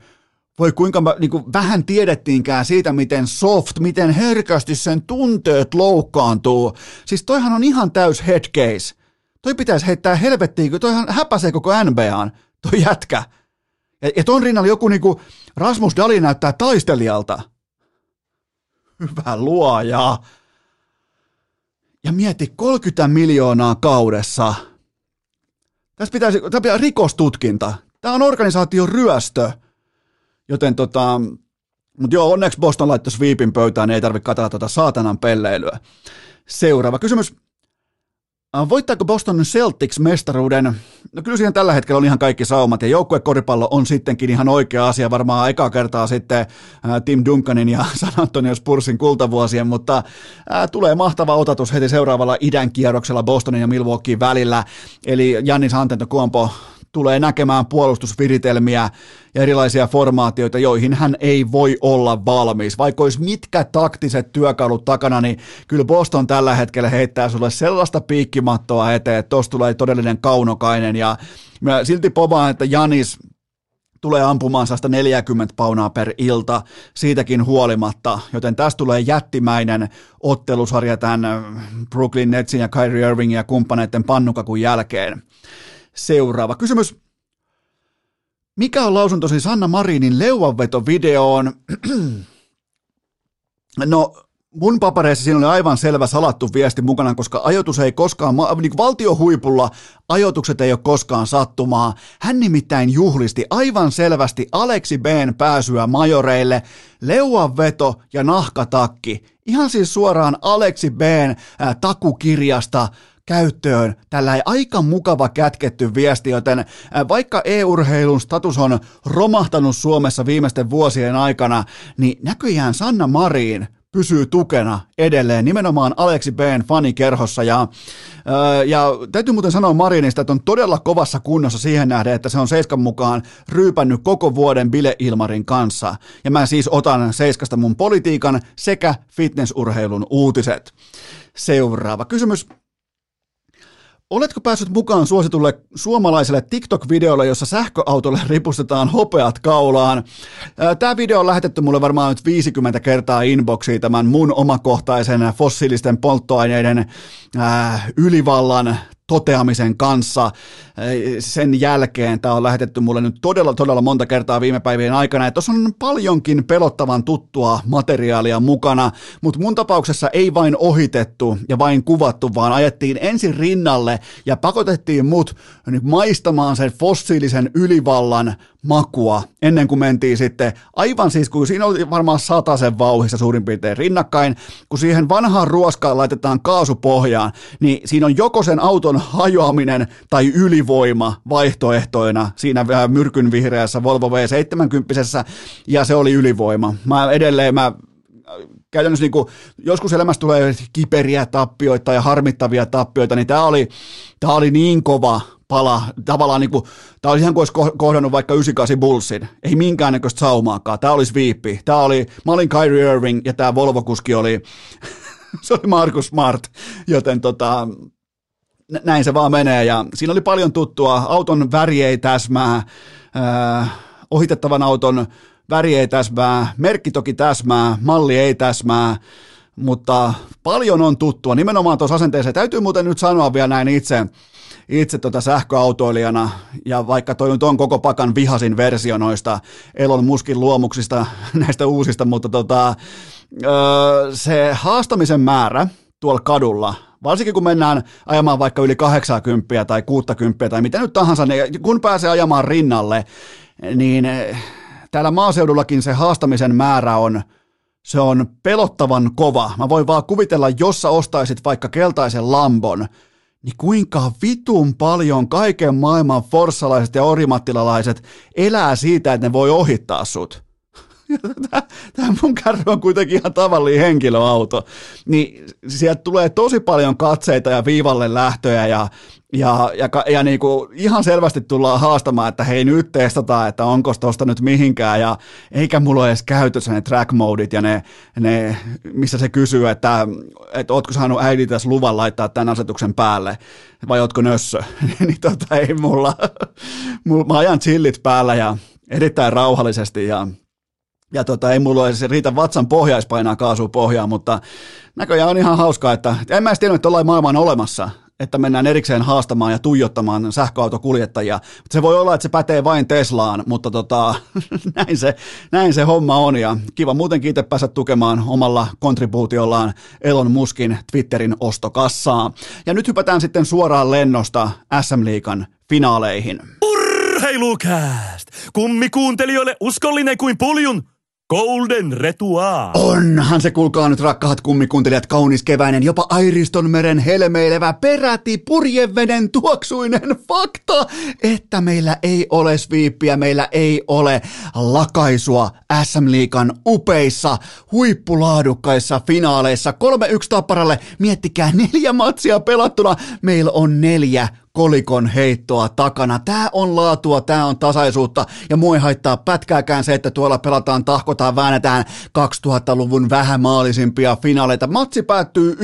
voi kuinka mä, niin kuin vähän tiedettiinkään siitä, miten soft, miten herkästi sen tunteet loukkaantuu. Siis toihan on ihan täys head case. Toi pitäisi heittää helvettiin, kun toihan häpäsee koko NBAn, toi jätkä. Ja, ja ton rinnalla joku niinku Rasmus Dali näyttää taistelijalta. Hyvä luoja. Ja mieti 30 miljoonaa kaudessa. Tässä pitäisi, tämä pitää rikostutkinta. Tämä on organisaation ryöstö. Joten tota, mutta joo, onneksi Boston laittoi sweepin pöytään, niin ei tarvitse katsella tuota saatanan pelleilyä. Seuraava kysymys. Äh, voittaako Boston Celtics mestaruuden? No kyllä siihen tällä hetkellä on ihan kaikki saumat ja joukkuekoripallo on sittenkin ihan oikea asia varmaan aikaa kertaa sitten äh, Tim Duncanin ja San Antonio Spursin kultavuosien, mutta äh, tulee mahtava otatus heti seuraavalla idän kierroksella Bostonin ja Milwaukeein välillä. Eli Jannis Antetokounmpo tulee näkemään puolustusviritelmiä ja erilaisia formaatioita, joihin hän ei voi olla valmis. Vaikka olisi mitkä taktiset työkalut takana, niin kyllä Boston tällä hetkellä heittää sulle sellaista piikkimattoa eteen, että tuossa tulee todellinen kaunokainen ja mä silti povaan, että Janis tulee ampumaan 140 paunaa per ilta siitäkin huolimatta, joten tästä tulee jättimäinen ottelusarja tämän Brooklyn Netsin ja Kyrie Irvingin ja kumppaneiden pannukakun jälkeen. Seuraava kysymys. Mikä on lausuntosi Sanna Marinin leuanvetovideoon? no, mun papereissa siinä oli aivan selvä salattu viesti mukana, koska ajoitus ei koskaan, niin valtiohuipulla ajoitukset ei ole koskaan sattumaa. Hän nimittäin juhlisti aivan selvästi Aleksi B:n pääsyä majoreille, leuanveto ja nahkatakki. Ihan siis suoraan Aleksi B:n takukirjasta käyttöön tällä aika mukava kätketty viesti, joten vaikka e-urheilun status on romahtanut Suomessa viimeisten vuosien aikana, niin näköjään Sanna Marin pysyy tukena edelleen, nimenomaan Aleksi B:n fanikerhossa. Ja, ja täytyy muuten sanoa Marinista, että on todella kovassa kunnossa siihen nähden, että se on Seiskan mukaan ryypännyt koko vuoden Bile Ilmarin kanssa. Ja mä siis otan Seiskasta mun politiikan sekä fitnessurheilun uutiset. Seuraava kysymys. Oletko päässyt mukaan suositulle suomalaiselle TikTok-videolle, jossa sähköautolle ripustetaan hopeat kaulaan? Tämä video on lähetetty mulle varmaan nyt 50 kertaa inboxiin tämän mun omakohtaisen fossiilisten polttoaineiden ylivallan toteamisen kanssa sen jälkeen. Tämä on lähetetty mulle nyt todella, todella monta kertaa viime päivien aikana. Tuossa on paljonkin pelottavan tuttua materiaalia mukana, mutta mun tapauksessa ei vain ohitettu ja vain kuvattu, vaan ajettiin ensin rinnalle ja pakotettiin mut maistamaan sen fossiilisen ylivallan makua ennen kuin mentiin sitten, aivan siis kun siinä oli varmaan sen vauhissa suurin piirtein rinnakkain, kun siihen vanhaan ruoskaan laitetaan kaasupohjaan, niin siinä on joko sen auton hajoaminen tai ylivoima vaihtoehtoina siinä myrkyn vihreässä Volvo V70 ja se oli ylivoima. Mä edelleen mä käytännössä niin kuin, joskus elämässä tulee kiperiä tappioita ja harmittavia tappioita, niin tämä oli, tämä oli niin kova pala, tavallaan niin kuin, tämä olisi ihan kuin olisi kohdannut vaikka 98 Bullsin, ei minkäännäköistä saumaakaan, tämä olisi viippi, tämä oli, mä olin Kyrie Irving ja tämä Volvo-kuski oli, se oli Markus Smart, joten tota, näin se vaan menee. Ja siinä oli paljon tuttua, auton väri ei täsmää, äh, ohitettavan auton väri ei täsmää, merkki toki täsmää, malli ei täsmää, mutta paljon on tuttua, nimenomaan tuossa asenteessa. Täytyy muuten nyt sanoa vielä näin itse, itse tota sähköautoilijana, ja vaikka toi on koko pakan vihasin versio noista Elon Muskin luomuksista, näistä uusista, mutta tota, se haastamisen määrä tuolla kadulla, varsinkin kun mennään ajamaan vaikka yli 80 tai 60 tai mitä nyt tahansa, niin kun pääsee ajamaan rinnalle, niin täällä maaseudullakin se haastamisen määrä on, se on pelottavan kova. Mä voin vaan kuvitella, jos sä ostaisit vaikka keltaisen Lambon, niin kuinka vitun paljon kaiken maailman forssalaiset ja orimattilalaiset elää siitä, että ne voi ohittaa sut. Tämä mun kärry on kuitenkin ihan tavallinen henkilöauto. Niin sieltä tulee tosi paljon katseita ja viivalle lähtöjä ja, ja, ja, ja niin kuin ihan selvästi tullaan haastamaan, että hei nyt testataan, että onko tosta nyt mihinkään ja eikä mulla ole edes käytössä ne track modit ja ne, ne missä se kysyy, että, että ootko saanut äidiltäsi luvan laittaa tämän asetuksen päälle vai ootko nössö, niin tota ei mulla, mulla, mä ajan chillit päällä ja erittäin rauhallisesti ja ja tota, ei mulla edes riitä vatsan pohjaispainaa kaasua pohjaan, mutta näköjään on ihan hauskaa, että en mä edes tiennyt, että tuollainen maailma on olemassa, että mennään erikseen haastamaan ja tuijottamaan sähköautokuljettajia. Se voi olla, että se pätee vain Teslaan, mutta tota, näin, se, näin se homma on ja kiva muutenkin itse päästä tukemaan omalla kontribuutiollaan Elon Muskin Twitterin ostokassaa. Ja nyt hypätään sitten suoraan lennosta SM Liikan finaaleihin. Urheilukääst! Kummikuuntelijoille uskollinen kuin puljun Golden Retua. Onhan se kuulkaa nyt rakkaat kummikuuntelijat kaunis keväinen, jopa Airistonmeren helmeilevä peräti purjeveden tuoksuinen fakta, että meillä ei ole sviippiä, meillä ei ole lakaisua SM Liikan upeissa, huippulaadukkaissa finaaleissa. 3-1 tapparalle, miettikää neljä matsia pelattuna, meillä on neljä kolikon heittoa takana. Tämä on laatua, tämä on tasaisuutta ja mua ei haittaa pätkääkään se, että tuolla pelataan, tahkotaan, väännetään 2000-luvun vähämaalisimpia finaaleita. Matsi päättyy 1-0,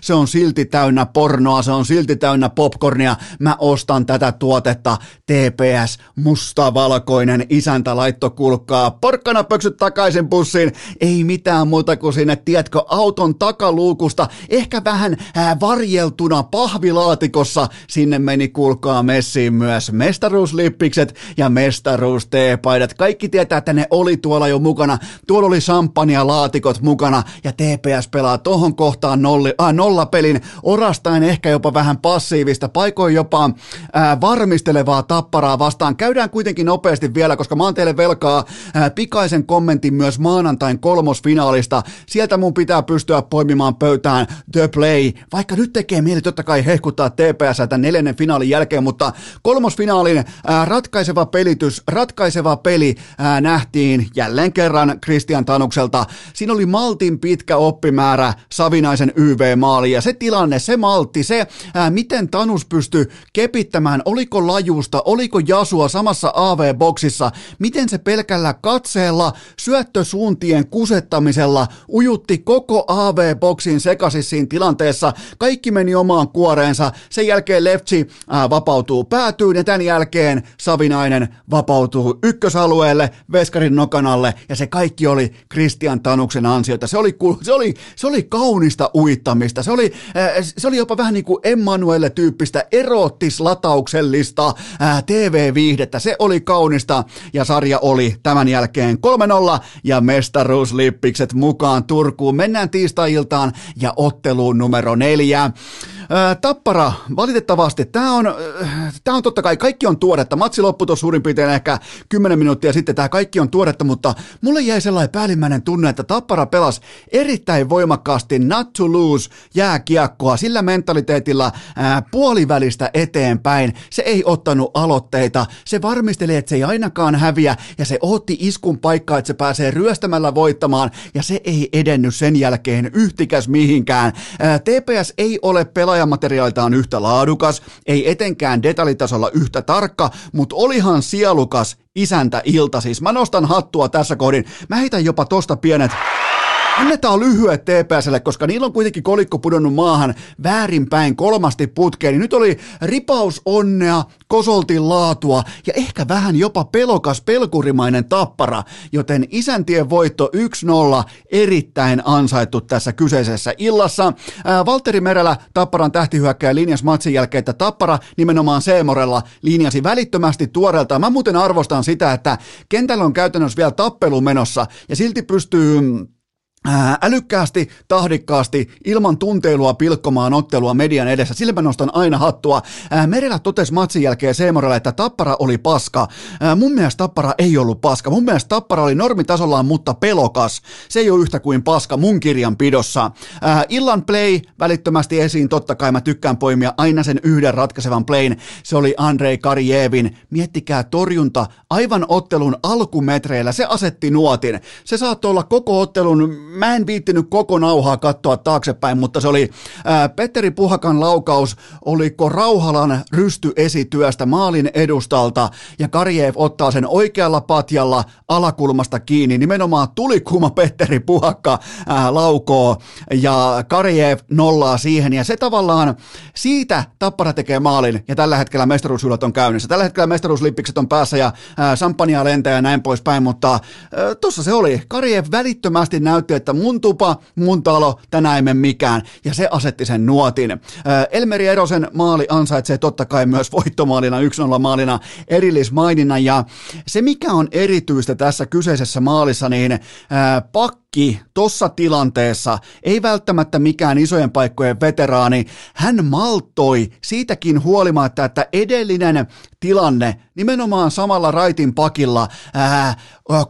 se on silti täynnä pornoa, se on silti täynnä popcornia. Mä ostan tätä tuotetta TPS, mustavalkoinen isäntä laitto kulkaa. Porkkana pöksyt takaisin bussiin, ei mitään muuta kuin sinne, tiedätkö, auton takaluukusta, ehkä vähän ää, varjeltuna pahvilaatikossa, sinne meni kuulkaa messiin myös mestaruuslippikset ja mestaruusteepaidat. Kaikki tietää, että ne oli tuolla jo mukana. Tuolla oli champagne laatikot mukana ja TPS pelaa tohon kohtaan nolli, äh, nollapelin, orastain ehkä jopa vähän passiivista, paikoin jopa äh, varmistelevaa tapparaa vastaan. Käydään kuitenkin nopeasti vielä, koska mä oon teille velkaa äh, pikaisen kommentin myös maanantain kolmosfinaalista. Sieltä mun pitää pystyä poimimaan pöytään The Play, vaikka nyt tekee mieli totta kai hehkuttaa TPS tämän neljännen finaalin jälkeen, mutta kolmosfinaalin ää, ratkaiseva pelitys, ratkaiseva peli ää, nähtiin jälleen kerran Christian Tanukselta. Siinä oli maltin pitkä oppimäärä Savinaisen YV-maali ja se tilanne, se maltti, se ää, miten Tanus pystyi kepittämään, oliko lajusta, oliko jasua samassa AV-boksissa, miten se pelkällä katseella, syöttösuuntien kusettamisella ujutti koko AV-boksin sekaisin siinä tilanteessa. Kaikki meni omaan kuoreensa. Sen jälkeen Leftsi ää, vapautuu päätyyn ja tämän jälkeen Savinainen vapautuu ykkösalueelle, Veskarin nokanalle ja se kaikki oli Christian Tanuksen ansiota. Se oli, se oli, se oli kaunista uittamista. Se oli, ää, se oli jopa vähän niin kuin Emmanuelle-tyyppistä erottislatauksellista ää, TV-viihdettä. Se oli kaunista ja sarja oli tämän jälkeen 3-0 ja mestaruuslippikset mukaan Turkuun. Mennään tiistai-iltaan ja otteluun numero neljä. Tappara, valitettavasti, tämä on, tämä on totta kai, kaikki on tuoretta. Matsi loppui tuossa suurin piirtein ehkä 10 minuuttia sitten, tämä kaikki on tuoretta, mutta mulle jäi sellainen päällimmäinen tunne, että Tappara pelasi erittäin voimakkaasti not to lose jääkiekkoa sillä mentaliteetilla ää, puolivälistä eteenpäin. Se ei ottanut aloitteita, se varmisteli, että se ei ainakaan häviä ja se otti iskun paikkaa, että se pääsee ryöstämällä voittamaan ja se ei edennyt sen jälkeen yhtikäs mihinkään. Ää, TPS ei ole pelaaja pelaajamateriaaliltaan yhtä laadukas, ei etenkään detaljitasolla yhtä tarkka, mutta olihan sielukas isäntä ilta siis. Mä nostan hattua tässä kohdin. Mä heitän jopa tosta pienet Annetaan lyhyet TPSlle, koska niillä on kuitenkin kolikko pudonnut maahan väärinpäin kolmasti putkeen. Niin nyt oli ripaus onnea, kosoltin laatua ja ehkä vähän jopa pelokas pelkurimainen tappara, joten isäntien voitto 1-0 erittäin ansaittu tässä kyseisessä illassa. Ää, Valtteri Merellä Tapparan tähtihyökkäjä linjas matsin jälkeen, että Tappara nimenomaan Seemorella linjasi välittömästi tuoreelta. Mä muuten arvostan sitä, että kentällä on käytännössä vielä tappelu menossa ja silti pystyy älykkäästi, tahdikkaasti, ilman tunteilua pilkkomaan ottelua median edessä. Sillä mä nostan aina hattua. Merellä totesi matsin jälkeen Seemorelle, että Tappara oli paska. Mun mielestä Tappara ei ollut paska. Mun mielestä Tappara oli normitasollaan, mutta pelokas. Se ei ole yhtä kuin paska mun kirjanpidossa. Illan play välittömästi esiin, totta kai mä tykkään poimia aina sen yhden ratkaisevan playn. Se oli Andrei Karjevin. Miettikää torjunta aivan ottelun alkumetreillä. Se asetti nuotin. Se saattoi olla koko ottelun mä en viittinyt koko nauhaa katsoa taaksepäin, mutta se oli ää, Petteri Puhakan laukaus, oliko Rauhalan rysty esityöstä maalin edustalta ja Karjeev ottaa sen oikealla patjalla alakulmasta kiinni, nimenomaan tulikuuma Petteri Puhakka ää, laukoo ja Karjeev nollaa siihen ja se tavallaan siitä Tappara tekee maalin ja tällä hetkellä mestaruusjuhlat on käynnissä. Tällä hetkellä mestaruuslippikset on päässä ja ää, champagnea lentää ja näin poispäin, mutta tuossa se oli. Karjeev välittömästi näytti, että mun tupa, mun talo, tänään ei mene mikään. Ja se asetti sen nuotin. Elmeri Erosen maali ansaitsee totta kai myös voittomaalina, 1-0 maalina erillismaininnan. Ja se mikä on erityistä tässä kyseisessä maalissa, niin pakko tuossa tilanteessa, ei välttämättä mikään isojen paikkojen veteraani, hän maltoi siitäkin huolimatta, että edellinen tilanne nimenomaan samalla raitin pakilla ää,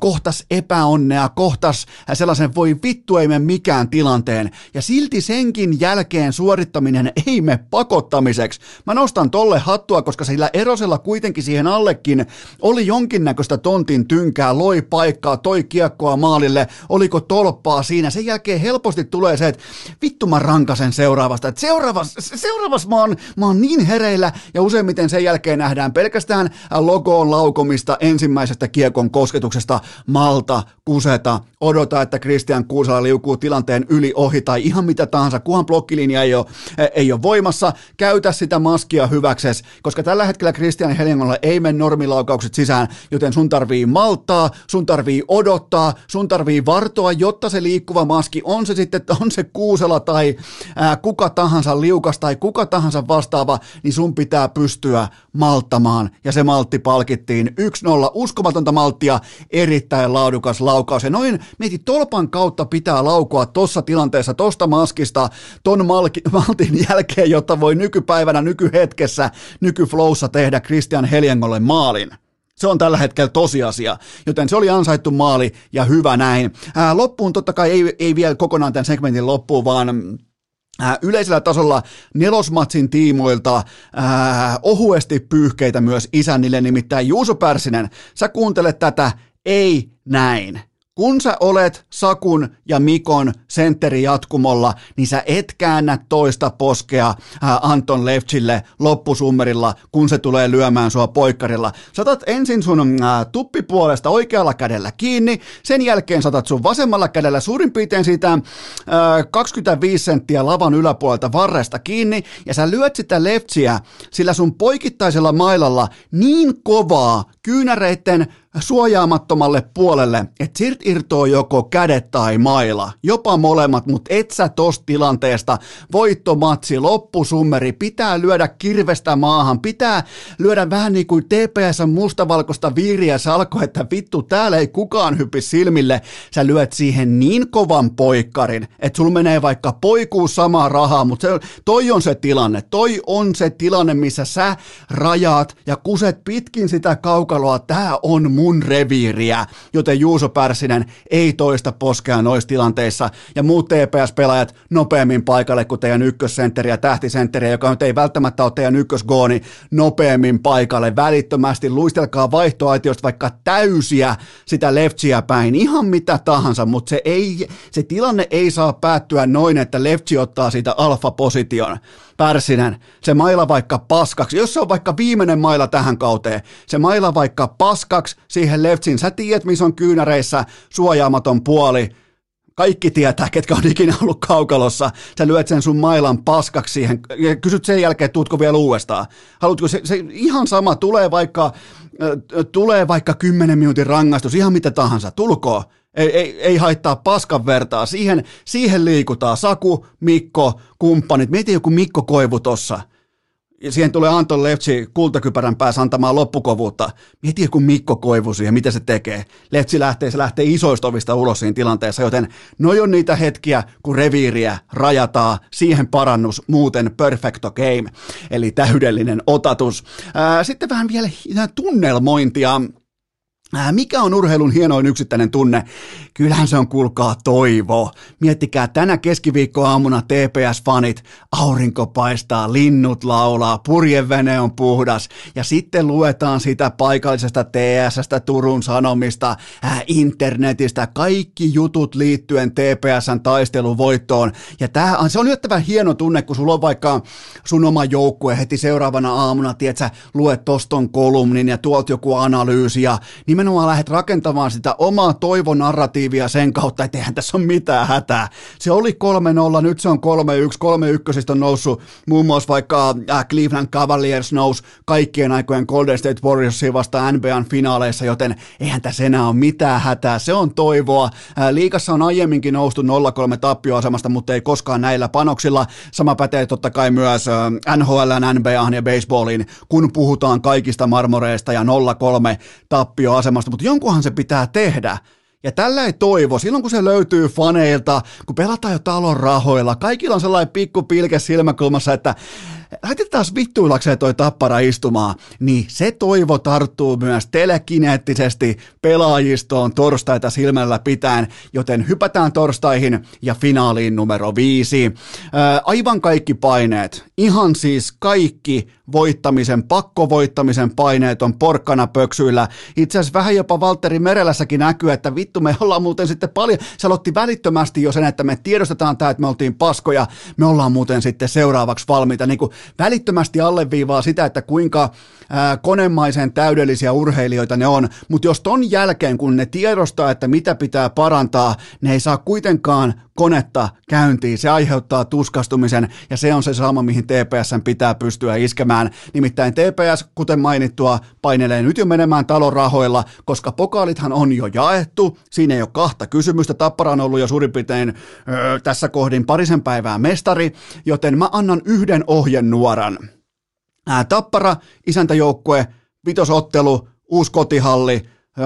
kohtas epäonnea, kohtas sellaisen voi vittu ei mene mikään tilanteen ja silti senkin jälkeen suorittaminen ei me pakottamiseksi. Mä nostan tolle hattua, koska sillä erosella kuitenkin siihen allekin oli jonkinnäköistä tontin tynkää, loi paikkaa, toi kiekkoa maalille, oliko tolppaa siinä. Sen jälkeen helposti tulee se, että vittu mä rankasen seuraavasta. Että seuraavas, seuraavas mä oon, mä oon niin hereillä ja useimmiten sen jälkeen nähdään pelkästään logoon laukomista ensimmäisestä kiekon kosketuksesta malta, kuseta, odota, että Christian Kuusala liukuu tilanteen yli ohi tai ihan mitä tahansa, kunhan blokkilinja ei ole, ei ole voimassa, käytä sitä maskia hyväkses, koska tällä hetkellä Christian Helingolle ei mene normilaukaukset sisään, joten sun tarvii maltaa, sun tarvii odottaa, sun tarvii vartoa, jotta se liikkuva maski, on se sitten, on se Kuusela tai ää, kuka tahansa liukas tai kuka tahansa vastaava, niin sun pitää pystyä malttamaan ja se maltti palkittiin 1-0, uskomatonta malttia, erittäin laadukas laukaus. Ja noin mieti, tolpan kautta pitää laukua tuossa tilanteessa, tosta maskista, ton malki, maltin jälkeen, jotta voi nykypäivänä, nykyhetkessä, nykyflowssa tehdä Christian Heljengolle maalin. Se on tällä hetkellä tosiasia, joten se oli ansaittu maali ja hyvä näin. Ää, loppuun totta kai ei, ei vielä kokonaan tämän segmentin loppuun, vaan yleisellä tasolla nelosmatsin tiimoilta äh, ohuesti pyyhkeitä myös isännille, nimittäin Juuso Pärsinen, sä kuuntelet tätä, ei näin. Kun sä olet Sakun ja Mikon sentteri jatkumolla, niin sä et käännä toista poskea ää, Anton Leftsille loppusummerilla, kun se tulee lyömään sua poikkarilla. Satat ensin sun ää, tuppipuolesta oikealla kädellä kiinni, sen jälkeen satat sun vasemmalla kädellä suurin piirtein siitä ää, 25 senttiä lavan yläpuolelta varresta kiinni, ja sä lyöt sitä Leftsiä sillä sun poikittaisella mailalla niin kovaa kyynäreitten suojaamattomalle puolelle, että sirt irtoo joko kädet tai maila, jopa molemmat, mutta et sä tosta tilanteesta. Voittomatsi, loppusummeri, pitää lyödä kirvestä maahan, pitää lyödä vähän niin kuin TPS mustavalkoista viiriä salko, että vittu täällä ei kukaan hyppi silmille, sä lyöt siihen niin kovan poikkarin, että sul menee vaikka poikuu samaa rahaa, mutta se, toi on se tilanne, toi on se tilanne, missä sä rajaat ja kuset pitkin sitä kaukaloa, tää on mun mun reviiriä, joten Juuso Pärsinen ei toista poskea noissa tilanteissa ja muut TPS-pelaajat nopeammin paikalle kuin teidän ykkössentteri ja tähtisentteri, joka nyt ei välttämättä ole teidän ykkösgooni, nopeammin paikalle välittömästi, luistelkaa vaihtoaitiosta vaikka täysiä sitä leftsiä päin, ihan mitä tahansa, mutta se, ei, se tilanne ei saa päättyä noin, että leftsi ottaa siitä alfa-position. Pärsinen, se maila vaikka paskaksi, jos se on vaikka viimeinen maila tähän kauteen, se maila vaikka paskaksi siihen leftsin, sä tiedät missä on kyynäreissä suojaamaton puoli, kaikki tietää, ketkä on ikinä ollut kaukalossa. Sä lyöt sen sun mailan paskaksi siihen ja kysyt sen jälkeen, tuutko vielä uudestaan. Haluatko se, se ihan sama, tulee vaikka, äh, tulee vaikka 10 minuutin rangaistus, ihan mitä tahansa, tulkoon. Ei, ei, ei haittaa paskan vertaa. Siihen, siihen liikutaan. Saku, Mikko, kumppanit. Mieti joku Mikko Koivu tossa. Ja siihen tulee Anton Leftsi kultakypärän päässä antamaan loppukovuutta. Mieti joku Mikko Koivu siihen, mitä se tekee. Leftsi lähtee, se lähtee isoista ovista ulos siinä tilanteessa, joten no on niitä hetkiä, kun reviiriä rajataan, siihen parannus, muuten perfecto game, eli täydellinen otatus. Ää, sitten vähän vielä tunnelmointia mikä on urheilun hienoin yksittäinen tunne? Kyllähän se on, kuulkaa, toivo. Miettikää, tänä keskiviikkoaamuna TPS-fanit, aurinko paistaa, linnut laulaa, purjevene on puhdas, ja sitten luetaan sitä paikallisesta TS-stä, Turun Sanomista, äh, internetistä, kaikki jutut liittyen TPSn taisteluvoittoon. Ja tää, se on yllättävän hieno tunne, kun sulla on vaikka sun oma joukkue heti seuraavana aamuna, tiedät luet toston kolumnin ja tuolta joku analyysi, ja nimenomaan lähdet rakentamaan sitä omaa toivonarratiivia narratiivia sen kautta, että eihän tässä ole mitään hätää. Se oli 3-0, nyt se on 3-1, 3-1 on noussut muun muassa vaikka äh, Cleveland Cavaliers nousi kaikkien aikojen Golden State Warriorsiin vasta NBAn finaaleissa, joten eihän tässä enää ole mitään hätää. Se on toivoa. Äh, liikassa on aiemminkin noustu 0-3 tappioasemasta, mutta ei koskaan näillä panoksilla. Sama pätee totta kai myös äh, NHL, NBA ja baseballin, kun puhutaan kaikista marmoreista ja 0-3 tappioasemasta, mutta jonkunhan se pitää tehdä. Ja tällä ei toivo, silloin kun se löytyy faneilta, kun pelataan jo talon rahoilla, kaikilla on sellainen pikku pilke silmäkulmassa, että laitetaan vittuillakseen toi tappara istumaan, niin se toivo tarttuu myös telekineettisesti pelaajistoon torstaita silmällä pitäen, joten hypätään torstaihin ja finaaliin numero viisi. Ää, aivan kaikki paineet, ihan siis kaikki voittamisen, pakkovoittamisen paineet on porkkana pöksyillä. Itse asiassa vähän jopa Valtteri Merelässäkin näkyy, että vittu me ollaan muuten sitten paljon, se aloitti välittömästi jo sen, että me tiedostetaan tämä, että me oltiin paskoja, me ollaan muuten sitten seuraavaksi valmiita, niin kuin välittömästi alleviivaa sitä, että kuinka ää, konemaisen täydellisiä urheilijoita ne on, mutta jos ton jälkeen, kun ne tiedostaa, että mitä pitää parantaa, ne ei saa kuitenkaan konetta käyntiin, se aiheuttaa tuskastumisen ja se on se sama, mihin TPS pitää pystyä iskemään. Nimittäin TPS, kuten mainittua, painelee nyt jo menemään talon rahoilla, koska pokaalithan on jo jaettu, siinä ei ole kahta kysymystä, Tappara on ollut jo suurin piirtein öö, tässä kohdin parisen päivää mestari, joten mä annan yhden ohjenuoran. Ää, Tappara, isäntäjoukkue, vitosottelu, uusi kotihalli,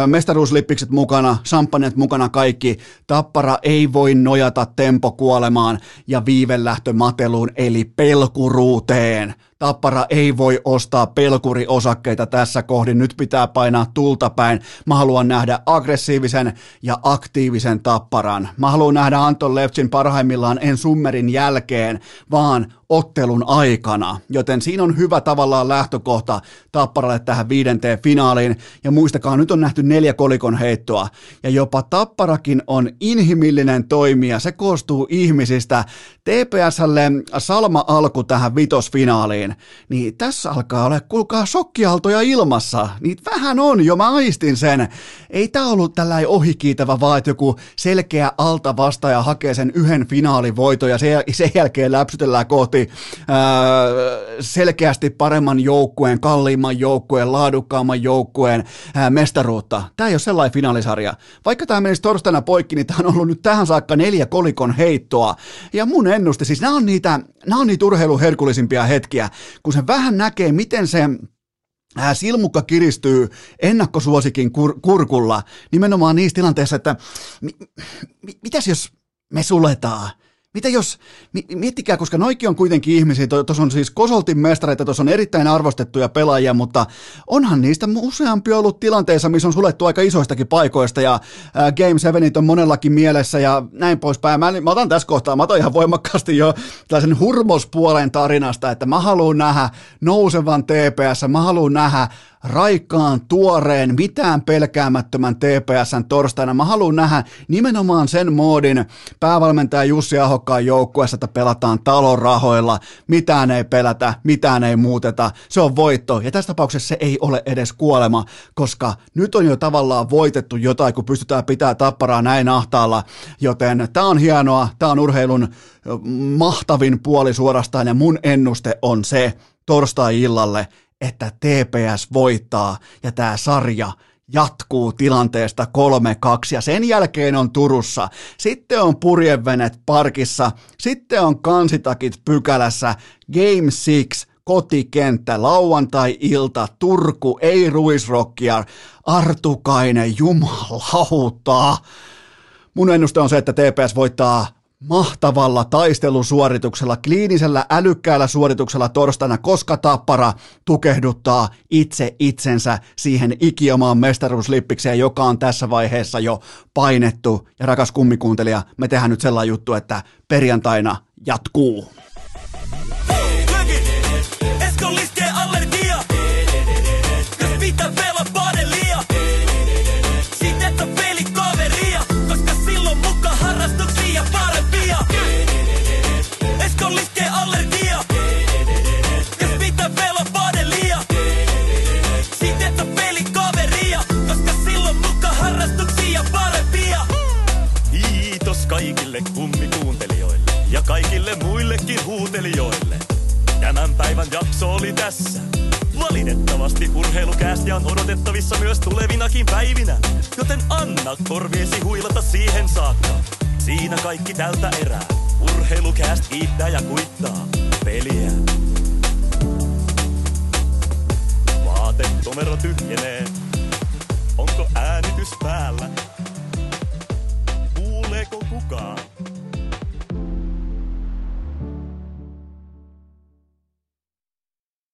mestaruuslippikset mukana, samppanet mukana kaikki. Tappara ei voi nojata tempokuolemaan ja viivelähtömateluun eli pelkuruuteen. Tappara ei voi ostaa pelkuriosakkeita tässä kohdin. Nyt pitää painaa tulta päin. Mä haluan nähdä aggressiivisen ja aktiivisen tapparan. Mä haluan nähdä Anton Levtsin parhaimmillaan en summerin jälkeen, vaan ottelun aikana. Joten siinä on hyvä tavallaan lähtökohta Tapparalle tähän viidenteen finaaliin. Ja muistakaa, nyt on nähty neljä kolikon heittoa. Ja jopa Tapparakin on inhimillinen toimija. Se koostuu ihmisistä. TPSlle Salma alku tähän vitosfinaaliin, niin tässä alkaa olla, kuulkaa, shokkiaaltoja ilmassa. Niitä vähän on jo, mä aistin sen. Ei tää ollut tällainen ohikiitävä, vaan että joku selkeä alta vastaaja hakee sen yhden finaalivoiton ja sen jälkeen läpsytellään kohti selkeästi paremman joukkueen, kalliimman joukkueen, laadukkaamman joukkueen mestaruutta. Tämä ei ole sellainen finaalisarja. Vaikka tämä menisi torstaina poikki, niin tämä on ollut nyt tähän saakka neljä kolikon heittoa. Ja mun ennuste, siis nämä on niitä, nämä on niitä urheiluherkullisimpia hetkiä, kun se vähän näkee, miten se silmukka kiristyy ennakkosuosikin kur- kurkulla nimenomaan niissä tilanteissa, että mi- mi- mitäs jos me suletaan? Mitä jos, miettikää, koska noikin on kuitenkin ihmisiä, tuossa on siis Kosoltin mestareita, tuossa on erittäin arvostettuja pelaajia, mutta onhan niistä useampi ollut tilanteissa, missä on sulettu aika isoistakin paikoista ja Game 7 on monellakin mielessä ja näin poispäin. Mä, mä otan tässä kohtaa, mä otan ihan voimakkaasti jo tällaisen hurmospuolen tarinasta, että mä haluan nähdä nousevan TPS, mä haluan nähdä raikkaan, tuoreen, mitään pelkäämättömän TPSn torstaina. Mä haluan nähdä nimenomaan sen moodin päävalmentaja Jussi Ahokkaan joukkueessa, että pelataan talon rahoilla, mitään ei pelätä, mitään ei muuteta, se on voitto. Ja tässä tapauksessa se ei ole edes kuolema, koska nyt on jo tavallaan voitettu jotain, kun pystytään pitää tapparaa näin ahtaalla, joten tämä on hienoa, tämä on urheilun mahtavin puoli suorastaan ja mun ennuste on se torstai-illalle, että TPS voittaa ja tämä sarja jatkuu tilanteesta 3-2 ja sen jälkeen on Turussa, sitten on purjevenet parkissa, sitten on kansitakit pykälässä, Game 6, kotikenttä, lauantai-ilta, Turku, ei ruisrokkia, Artukainen, jumalauta. Mun ennuste on se, että TPS voittaa mahtavalla taistelusuorituksella, kliinisellä älykkäällä suorituksella torstaina, koska Tappara tukehduttaa itse itsensä siihen ikiomaan mestaruuslippikseen, joka on tässä vaiheessa jo painettu. Ja rakas kummikuuntelija, me tehdään nyt sellainen juttu, että perjantaina jatkuu. kaikille muillekin huutelijoille. Tämän päivän jakso oli tässä. Valitettavasti urheilukästiä on odotettavissa myös tulevinakin päivinä, joten anna korviesi huilata siihen saakka. Siinä kaikki tältä erää. Urheilukäst kiittää ja kuittaa peliä. Vaatekomero tyhjenee. Onko äänitys päällä? Kuuleeko kukaan?